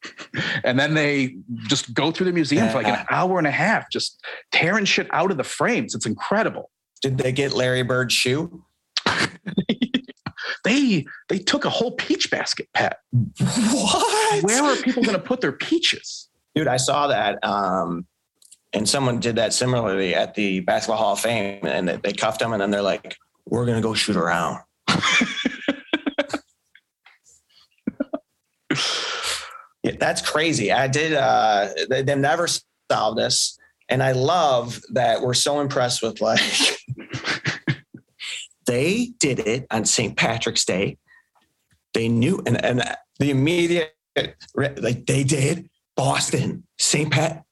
and then they just go through the museum for like an hour and a half, just tearing shit out of the frames. It's incredible. Did they get Larry Bird's shoe? they they took a whole peach basket, Pat. What? Where are people going to put their peaches? Dude, I saw that. Um, and someone did that similarly at the Basketball Hall of Fame, and they- they cuffed them, and then they're like, "We're gonna go shoot around." yeah, that's crazy. I did. Uh, they, never solved this, and I love that we're so impressed with like they did it on St. Patrick's Day. They knew, and and the immediate like they did Boston, St. Pat,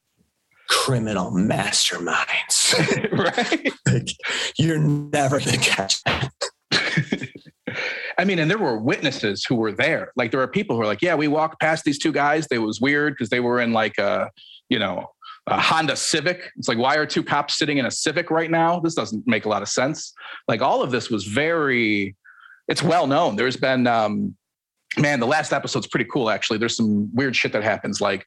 criminal masterminds. right? like, you're never gonna catch that. I mean, and there were witnesses who were there. Like there are people who are like, yeah, we walked past these two guys. They was weird because they were in like a, you know, a Honda Civic. It's like, why are two cops sitting in a Civic right now? This doesn't make a lot of sense. Like all of this was very, it's well known. There's been, um, man, the last episode's pretty cool actually. There's some weird shit that happens. Like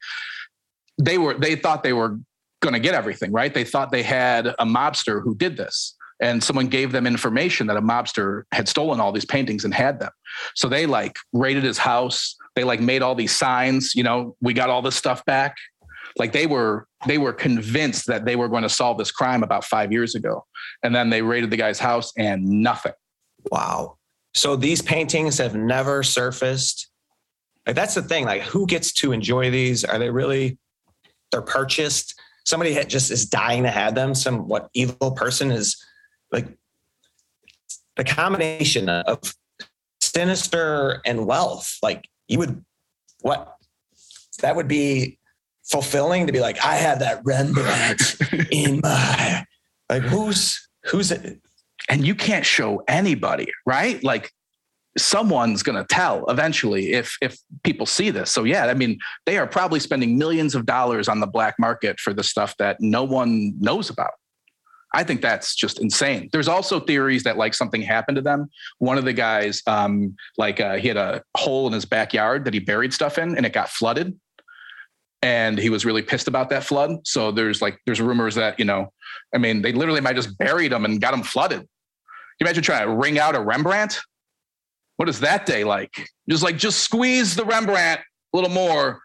they were, they thought they were going to get everything right. They thought they had a mobster who did this and someone gave them information that a mobster had stolen all these paintings and had them. So they like raided his house. They like made all these signs, you know, we got all this stuff back. Like they were they were convinced that they were going to solve this crime about 5 years ago. And then they raided the guy's house and nothing. Wow. So these paintings have never surfaced. Like that's the thing. Like who gets to enjoy these? Are they really they're purchased? Somebody just is dying to have them. Some what evil person is like the combination of sinister and wealth. Like you would what that would be fulfilling to be like, I have that Rembrandt in my like who's who's it? and you can't show anybody, right? Like someone's going to tell eventually if if people see this. So yeah, I mean, they are probably spending millions of dollars on the black market for the stuff that no one knows about. I think that's just insane. There's also theories that like something happened to them. One of the guys, um, like uh, he had a hole in his backyard that he buried stuff in, and it got flooded. And he was really pissed about that flood. So there's like there's rumors that you know, I mean, they literally might just buried him and got him flooded. Can you imagine trying to wring out a Rembrandt? What is that day like? Just like just squeeze the Rembrandt a little more.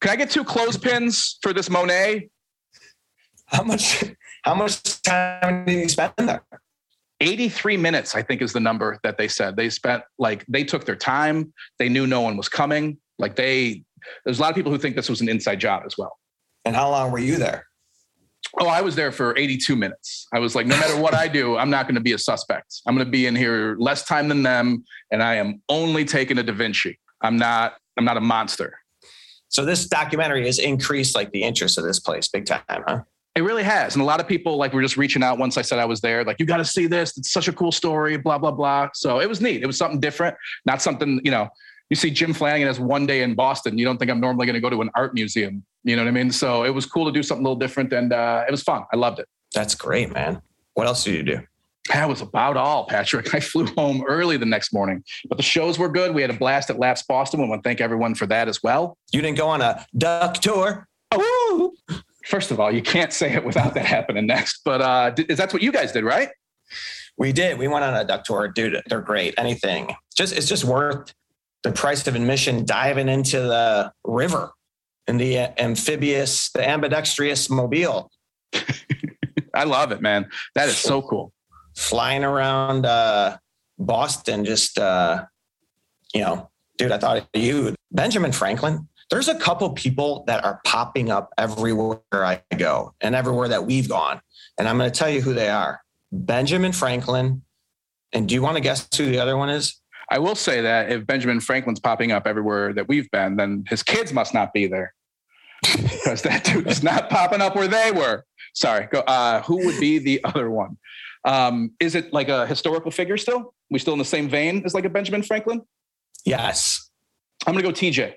Can I get two clothespins for this Monet? How much how much time did you spend there? 83 minutes, I think, is the number that they said. They spent like they took their time. They knew no one was coming. Like they, there's a lot of people who think this was an inside job as well. And how long were you there? Oh, I was there for 82 minutes. I was like, no matter what I do, I'm not going to be a suspect. I'm going to be in here less time than them, and I am only taking a Da Vinci. I'm not. I'm not a monster. So this documentary has increased like the interest of this place big time, huh? It really has. And a lot of people like were just reaching out once I said I was there, like, you got to see this. It's such a cool story, blah, blah, blah. So it was neat. It was something different, not something, you know, you see Jim Flanagan has one day in Boston. You don't think I'm normally going to go to an art museum. You know what I mean? So it was cool to do something a little different and uh, it was fun. I loved it. That's great, man. What else did you do? That was about all, Patrick. I flew home early the next morning, but the shows were good. We had a blast at Laugh Boston. We want to thank everyone for that as well. You didn't go on a duck tour? Oh, first of all, you can't say it without that happening next. But uh, is that's what you guys did, right? We did. We went on a duck tour. Dude, they're great. Anything. Just it's just worth the price of admission diving into the river in the amphibious, the ambidextrous mobile, I love it, man. That is so cool. flying around uh, Boston. Just uh, you know, dude, I thought of you, Benjamin Franklin. There's a couple people that are popping up everywhere I go and everywhere that we've gone, and I'm going to tell you who they are. Benjamin Franklin. And do you want to guess who the other one is? I will say that if Benjamin Franklin's popping up everywhere that we've been, then his kids must not be there because that dude is not popping up where they were. Sorry. Go. Uh, who would be the other one? Um, is it like a historical figure still? We still in the same vein as like a Benjamin Franklin? Yes. I'm gonna go TJ.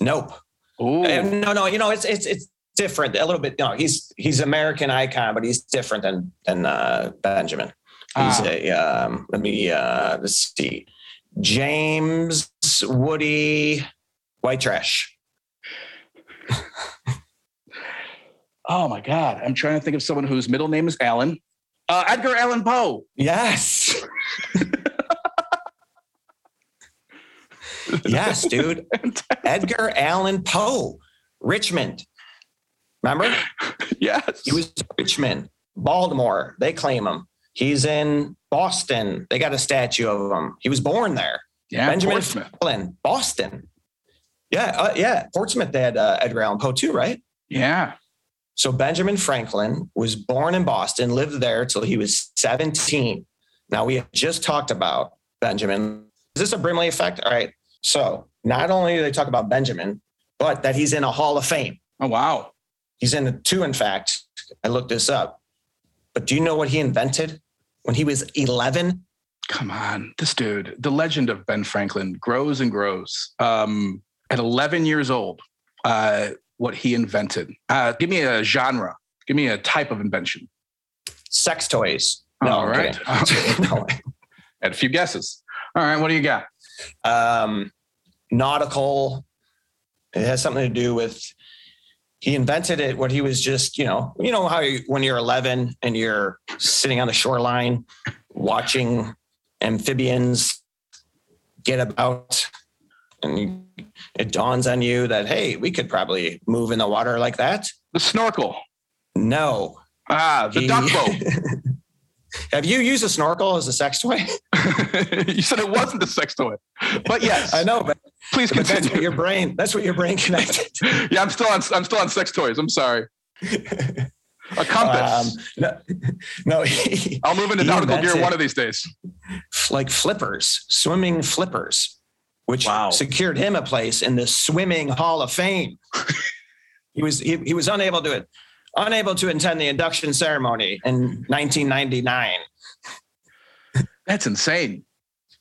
Nope. Ooh. No, no, you know, it's it's it's different a little bit. You No, he's he's American icon, but he's different than than uh, Benjamin. He's Ah. a um, let me uh, let's see, James Woody White Trash. Oh my God. I'm trying to think of someone whose middle name is Allen. Uh, Edgar Allan Poe. Yes. yes, dude. Edgar Allan Poe, Richmond. Remember? yes. He was Richmond, Baltimore. They claim him. He's in Boston. They got a statue of him. He was born there. yeah, Benjamin Portsmouth. Franklin, Boston. Yeah, uh, yeah. Portsmouth, they had uh, Edgar Allan Poe too, right? Yeah. So Benjamin Franklin was born in Boston, lived there till he was 17. Now we have just talked about Benjamin. Is this a Brimley effect? All right. So not only do they talk about Benjamin, but that he's in a Hall of Fame. Oh wow. He's in the two, in fact. I looked this up. But do you know what he invented when he was 11? Come on. This dude, the legend of Ben Franklin grows and grows. Um, at 11 years old, uh, what he invented. Uh, give me a genre. Give me a type of invention. Sex toys. All I'm No. Had a few guesses. All right. What do you got? um, nautical. It has something to do with. He invented it when he was just, you know, you know how you, when you're 11 and you're sitting on the shoreline watching amphibians get about, and it dawns on you that hey, we could probably move in the water like that. The snorkel. No, Ah, the He- duck boat. Have you used a snorkel as a sex toy? you said it wasn't a sex toy, but yes. I know, but, Please but that's what continue. your brain. That's what your brain connected. yeah, I'm still on. I'm still on sex toys. I'm sorry. A compass. Um, no, no he, I'll move into nautical gear invented- one of these days. like flippers, swimming flippers, which Wow. secured him a place in the swimming Hall of Fame. he was he, he was unable to it, unable to attend the induction ceremony in 1999. That's insane.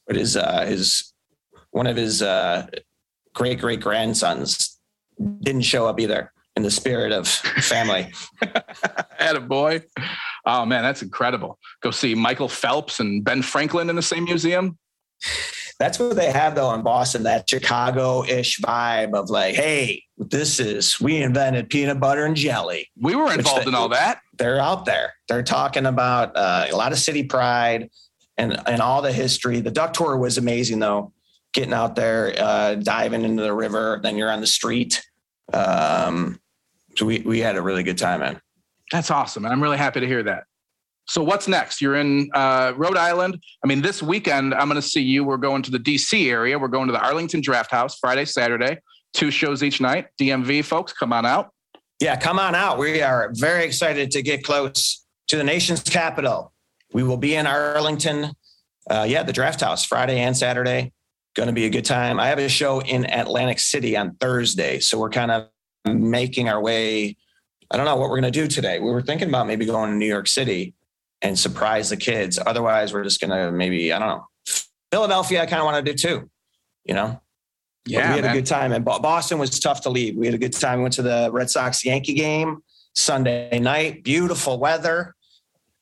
But his uh, his one of his uh, great great grandsons didn't show up either. In the spirit of family, Had a boy. Oh man, that's incredible. Go see Michael Phelps and Ben Franklin in the same museum. that's what they have though in Boston. That Chicago-ish vibe of like, hey, this is we invented peanut butter and jelly. We were involved they- in all that. they're out there. They're talking about uh, a lot of city pride and and all the history. The duck tour was amazing though. Getting out there, uh, diving into the river, then you're on the street. Um, so we we had a really good time, man. That's awesome. And I'm really happy to hear that. So what's next? You're in uh, Rhode Island. I mean, this weekend I'm going to see you. We're going to the DC area. We're going to the Arlington Draft House Friday, Saturday. Two shows each night. DMV folks, come on out. Yeah, come on out. We are very excited to get close to the nation's capital. We will be in Arlington. Uh, yeah, the draft house Friday and Saturday. Going to be a good time. I have a show in Atlantic City on Thursday. So we're kind of making our way. I don't know what we're going to do today. We were thinking about maybe going to New York City and surprise the kids. Otherwise, we're just going to maybe, I don't know. Philadelphia, I kind of want to do too, you know? But Yeah, we had man. a good time. And Boston was tough to leave. We had a good time. We went to the Red Sox Yankee game Sunday night. Beautiful weather,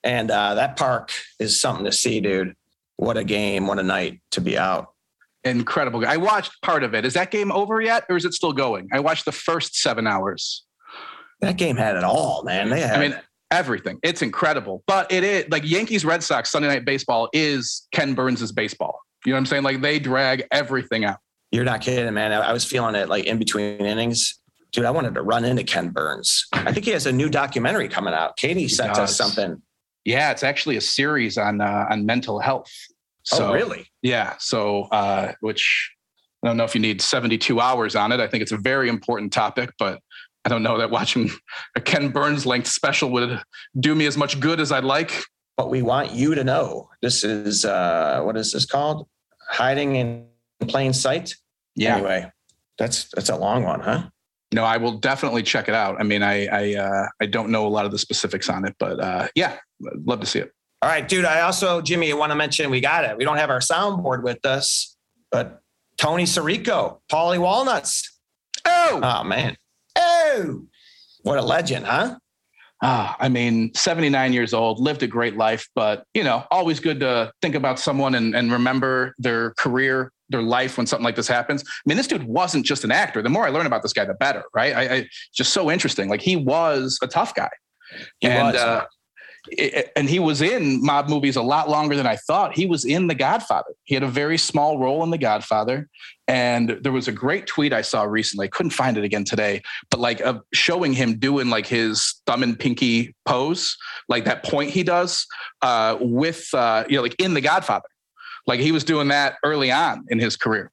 and uh, that park is something to see, dude. What a game! What a night to be out. Incredible. I watched part of it. Is that game over yet, or is it still going? I watched the first seven hours. That game had it all, man. They had. I mean, everything. It's incredible. But it is like Yankees Red Sox Sunday night baseball is Ken Burns' baseball. You know what I'm saying? Like they drag everything out. you're not kidding, man. I, was feeling it like in between innings. Dude, I wanted to run into Ken Burns. I think he has a new documentary coming out. Katie sent us something. Yeah, it's actually a series on uh, on mental health. So, oh, really? Yeah. So, uh, which I don't know if you need 72 hours on it. I think it's a very important topic, but I don't know that watching a Ken Burns length special would do me as much good as I'd like. But we want you to know this is uh, what is this called? Hiding in plain sight. Yeah. Anyway, that's that's a long one, huh? No, I will definitely check it out. I mean, I I uh, I don't know a lot of the specifics on it, but uh, yeah, love to see it. All right, dude. I also, Jimmy, want to mention we got it. We don't have our soundboard with us, but Tony Sirico, Paulie Walnuts. Oh, Oh man. Oh, what a legend, huh? Ah, I mean, 79 years old, lived a great life, but you know, always good to think about someone and, and remember their career, their life when something like this happens. I mean, this dude wasn't just an actor. The more I learn about this guy, the better, right? I, I just so interesting. Like he was a tough guy. He and was. uh, and he was in mob movies a lot longer than I thought. He was in The Godfather. He had a very small role in The Godfather. And there was a great tweet I saw recently. I couldn't find it again today, but like uh, showing him doing like his thumb and pinky pose, like that point he does uh, with, uh, you know, like in The Godfather. Like he was doing that early on in his career.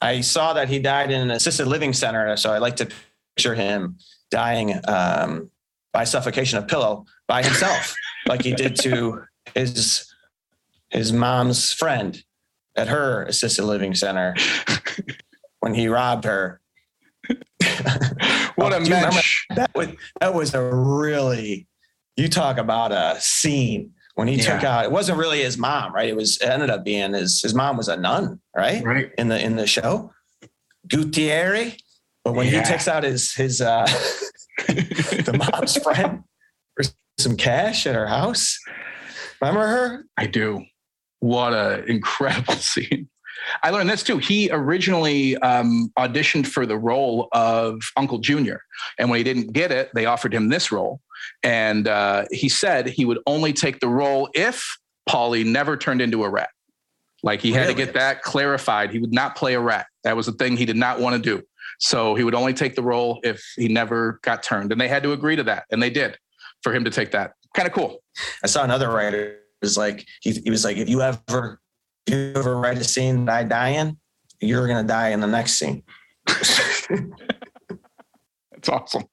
I saw that he died in an assisted living center, so I like to picture him dying um, by suffocation of pillow by himself, like he did to his his mom's friend at her assisted living center when he robbed her. What Oh, a you. That was that was a really you talk about a scene when he took out. It wasn't really his mom, right? It was it ended up being his his mom was a nun, right? Right. in the in the show. Gutierrez. But when Yeah. he takes out his his uh the mom's friend some cash at her house. Remember her? I do. What a incredible scene. I learned this too. He originally um, auditioned for the role of Uncle Junior, and when he didn't get it, they offered him this role. And uh, he said he would only take the role if Paulie never turned into a rat. Like he had to get that clarified. He would not play a rat. That was the thing he did not want to do. So he would only take the role if he never got turned, and they had to agree to that, and they did for him to take that. Kind of cool. I saw another writer was like he, he was like if you ever if you ever write a scene that I die in, you're gonna die in the next scene. That's awesome.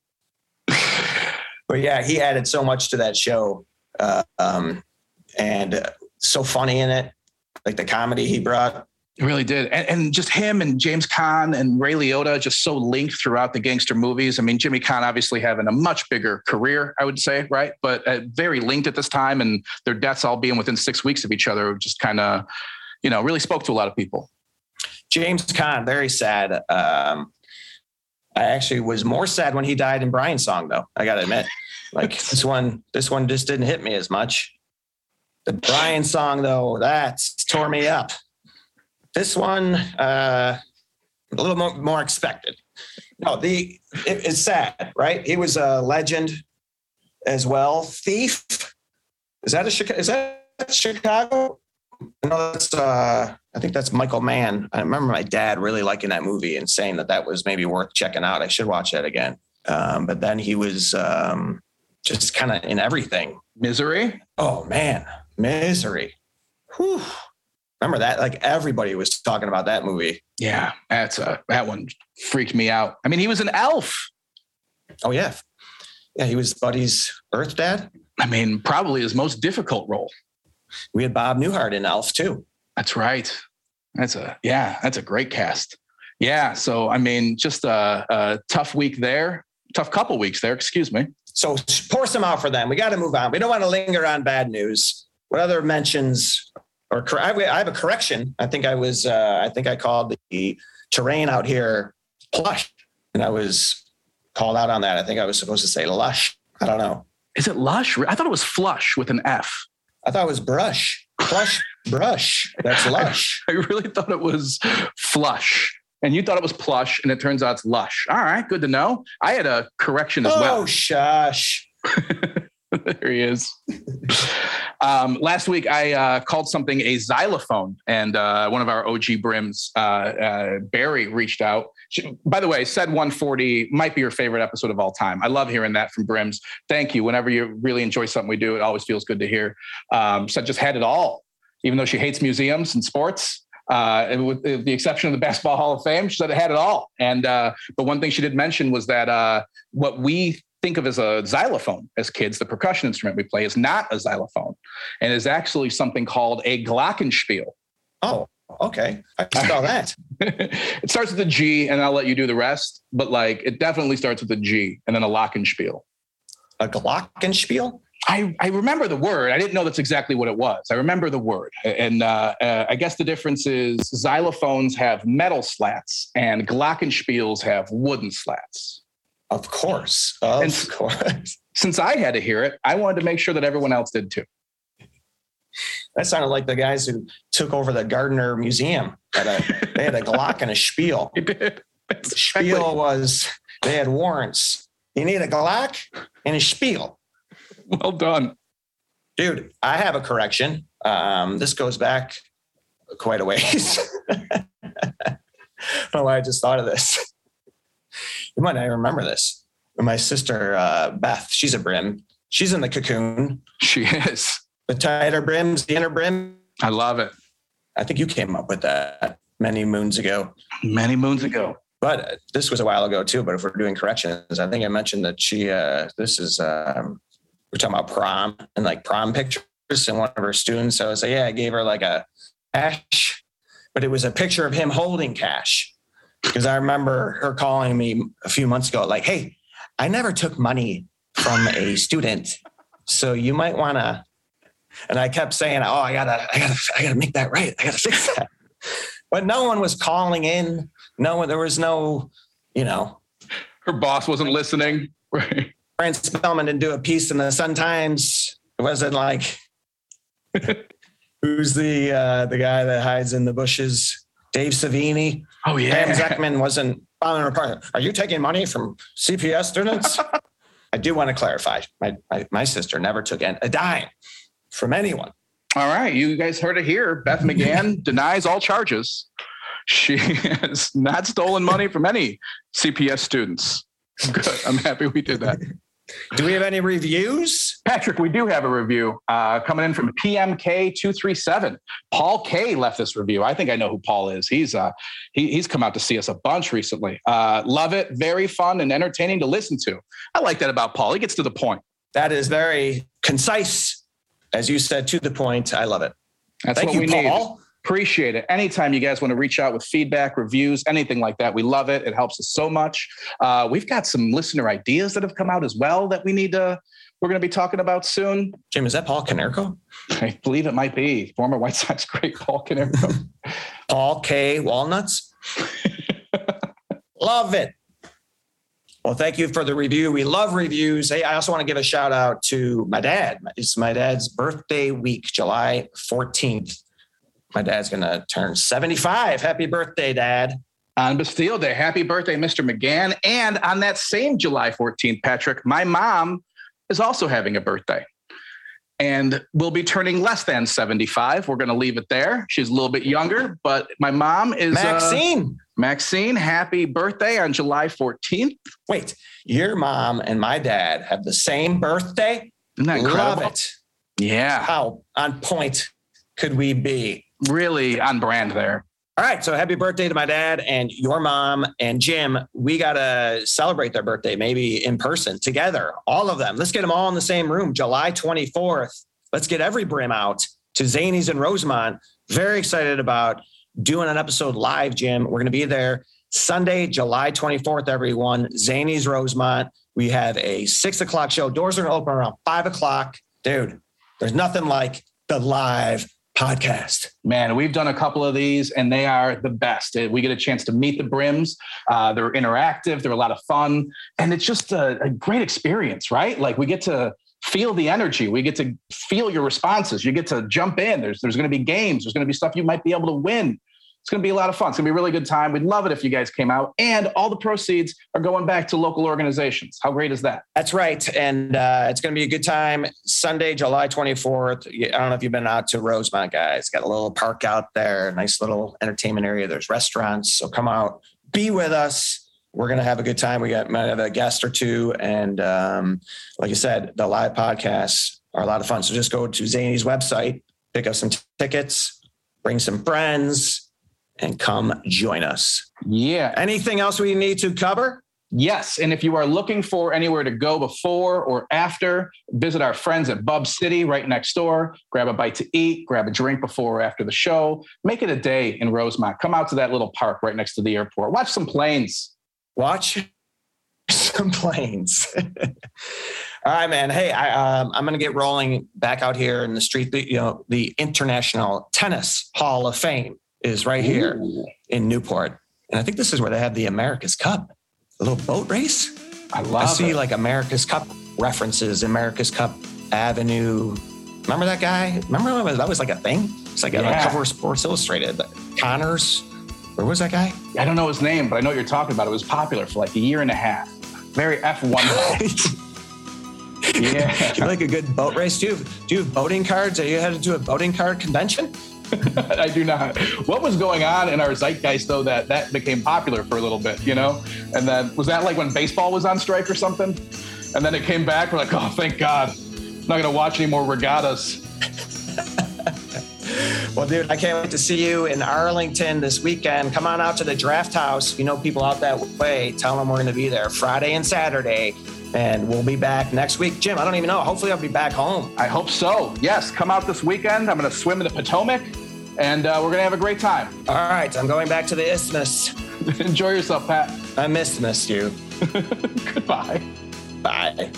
but yeah, he added so much to that show, uh, um, and uh, so funny in it, like the comedy he brought. It really did. And, and just him and James Caan and Ray Liotta just so linked throughout the gangster movies. I mean, Jimmy Caan obviously having a much bigger career, I would say, right? But uh, very linked at this time. And their deaths all being within six weeks of each other just kind of, you know, really spoke to a lot of people. James Caan, very sad. Um, I actually was more sad when he died in Brian's song, though. I gotta admit, like this one, this one just didn't hit me as much. The Brian song, though, that tore me up. This one, uh, a little more, more expected. No, the it, it's sad, right? He was a legend as well. Thief. Is that a Chicago? Is that Chicago? No, that's uh, I think that's Michael Mann. I remember my dad really liking that movie and saying that that was maybe worth checking out. I should watch that again. Um, but then he was um, just kind of in everything. Misery. Oh man, misery. Whew. Remember that? Like everybody was talking about that movie. Yeah, that's a, that one freaked me out. I mean, he was an elf. Oh yeah, yeah. He was Buddy's Earth Dad. I mean, probably his most difficult role. We had Bob Newhart in Elf too. That's right. That's a yeah. That's a great cast. Yeah. So I mean, just a, a tough week there. Tough couple weeks there. Excuse me. So pour some out for them. We got to move on. We don't want to linger on bad news. What other mentions or cor- I I have a correction. I think I was uh, I think I called the terrain out here plush, and I was called out on that. I think I was supposed to say lush. I don't know. Is it lush? I thought it was flush with an F. I thought it was brush. Plush brush. That's lush. I really thought it was flush. And you thought it was plush, and it turns out it's lush. All right, good to know. I had a correction as Oh, well. Oh, shush. there he is. Um, last week, I uh, called something a xylophone, and uh, one of our OG brims, uh, uh, Barry, reached out. She, by the way, said 140 might be your favorite episode of all time. I love hearing that from brims. Thank you. Whenever you really enjoy something we do, it always feels good to hear. Um, said just had it all, even though she hates museums and sports. Uh, and with the exception of the Basketball Hall of Fame, she said it had it all. And uh, the one thing she did mention was that what we think of as a xylophone as kids, the percussion instrument we play, is not a xylophone and is actually something called a glockenspiel. Oh, Okay, I saw that. it starts with a G, and I'll let you do the rest. But like, it definitely starts with a G, and then a Glockenspiel. A glockenspiel. I, I remember the word. I didn't know that's exactly what it was. I remember the word. And uh, uh, I guess the difference is xylophones have metal slats and glockenspiels have wooden slats. Of course. Of And- course. Since I had to hear it, I wanted to make sure that everyone else did too. That sounded like the guys who took over the Gardner Museum. Had a, they had a Glock and a spiel. Exactly- Spiel was they had warrants. You need a Glock and a spiel. Well done. Dude, I have a correction. Um, this goes back quite a ways. I don't know why I just thought of this. You might not remember this. My sister uh, Beth, she's a brim. She's in the cocoon. She is. The tighter brims, the inner brim. I love it. I think you came up with that many moons ago. Many moons ago. But uh, this was a while ago too. But if we're doing corrections, I think I mentioned that she. Uh, this is um, we're talking about prom and like prom pictures, and one of her students. So I was like, yeah, I gave her like a cash, but it was a picture of him holding cash because I remember her calling me a few months ago, like, hey, I never took money from a student, so you might want to. And I kept saying, oh, I gotta, I gotta, I gotta make that right. I gotta fix that. But no one was calling in. No one, there was no, you know, Her boss wasn't listening. Right. Brent Spellman didn't do a piece in the Sun Times. It wasn't like who's the uh, the guy that hides in the bushes? Dave Savini. Oh Pam yeah. Zekman wasn't following her part. Are you taking money from CPS students? I do want to clarify. My, my my sister never took a dime from anyone. All right, you guys heard it here. Beth McGann denies all charges. She has not stolen money from any CPS students. Good. I'm happy we did that. Do we have any reviews? Patrick, we do have a review uh, coming in from PMK237. Paul K left this review. I think I know who Paul is. He's uh, he, he's come out to see us a bunch recently. Uh, love it. Very fun and entertaining to listen to. I like that about Paul. He gets to the point. That is very concise, as you said, to the point. I love it. That's Thank what you, we need. Appreciate it. Anytime you guys want to reach out with feedback, reviews, anything like that, we love it. It helps us so much. Uh, we've got some listener ideas that have come out as well that we need to. We're going to be talking about soon. Jim, is that Paul Konerko? I believe it might be former White Sox great Paul Konerko. Paul K. Walnuts. love it. Well, thank you for the review. We love reviews. Hey, I also want to give a shout out to my dad. It's my dad's birthday week, July 14th. My dad's going to turn 75. Happy birthday, Dad. on Bastille Day. Happy birthday, Mr. McGann. And on that same July 14th, Patrick, my mom is also having a birthday and will be turning less than 75. We're going to leave it there. She's a little bit younger, but my mom is uh, Maxine. Maxine. Happy birthday on July 14th. Wait, your mom and my dad have the same birthday? Isn't that incredible? Love it. Yeah, How on point could we be? Really on brand there. All right. So happy birthday to my dad and your mom and Jim. We got to celebrate their birthday, maybe in person together, all of them. Let's get them all in the same room, July 24th. Let's get every brim out to Zanies and Rosemont. Very excited about doing an episode live, Jim. We're going to be there Sunday, July 24th, everyone. Zanies, Rosemont. We have a six o'clock show. Doors are going to open around five o'clock. Dude, there's nothing like the live podcast. Man, we've done a couple of these and they are the best. Uh, We get a chance to meet the brims. Uh, they're interactive, they're a lot of fun, and it's just a, a great experience, right? Like we get to feel the energy, we get to feel your responses, you get to jump in. There's there's going to be games, there's going to be stuff you might be able to win. It's going to be a lot of fun. It's going to be a really good time. We'd love it if you guys came out, and all the proceeds are going back to local organizations. How great is that? That's right. And uh, it's going to be a good time. Sunday, July 24th. I don't know if you've been out to Rosemont, guys. Got a little park out there, nice little entertainment area. There's restaurants. So come out, be with us. We're going to have a good time. We got might have a guest or two. And um, like I said, the live podcasts are a lot of fun. So just go to Zany's website, pick up some t- tickets, bring some friends, and come join us. Yeah, Anything else we need to cover? Yes. And if you are looking for anywhere to go before or after, visit our friends at Bub City right next door. Grab a bite to eat, grab a drink before or after the show. Make it a day in Rosemont. Come out to that little park right next to the airport. Watch some planes. Watch some planes. All right, man. Hey, I, um, I'm going to get rolling back out here in the street. The, you know, the International Tennis Hall of Fame is right here Ooh, in Newport, and I think this is where they have the America's Cup, a little boat race. I love I see it. like America's Cup references, America's Cup Avenue. Remember that guy? Remember that was, like a thing? It's like Yeah. the cover of Sports Illustrated. Connors, where was that guy? I don't know his name, but I know what you're talking about. It was popular for like a year and a half. Very F1. Yeah. You like a good boat race? Do you, do you have boating cards? Are you headed to a boating card convention? I do not. What was going on in our zeitgeist though that that became popular for a little bit, you know? And then was that like when baseball was on strike or something? And then it came back. We're like, oh, thank God. I'm Not gonna watch any more regattas. Well, dude, I can't wait to see you in Arlington this weekend. Come on out to the draft house. If you know people out that way, tell them we're going to be there Friday and Saturday. And we'll be back next week. Jim, I don't even know. Hopefully, I'll be back home. I hope so. Yes, come out this weekend. I'm gonna swim in the Potomac, and uh, we're gonna have a great time. All right, I'm going back to the Isthmus. Enjoy yourself, Pat. I miss, missed you. Goodbye. Bye.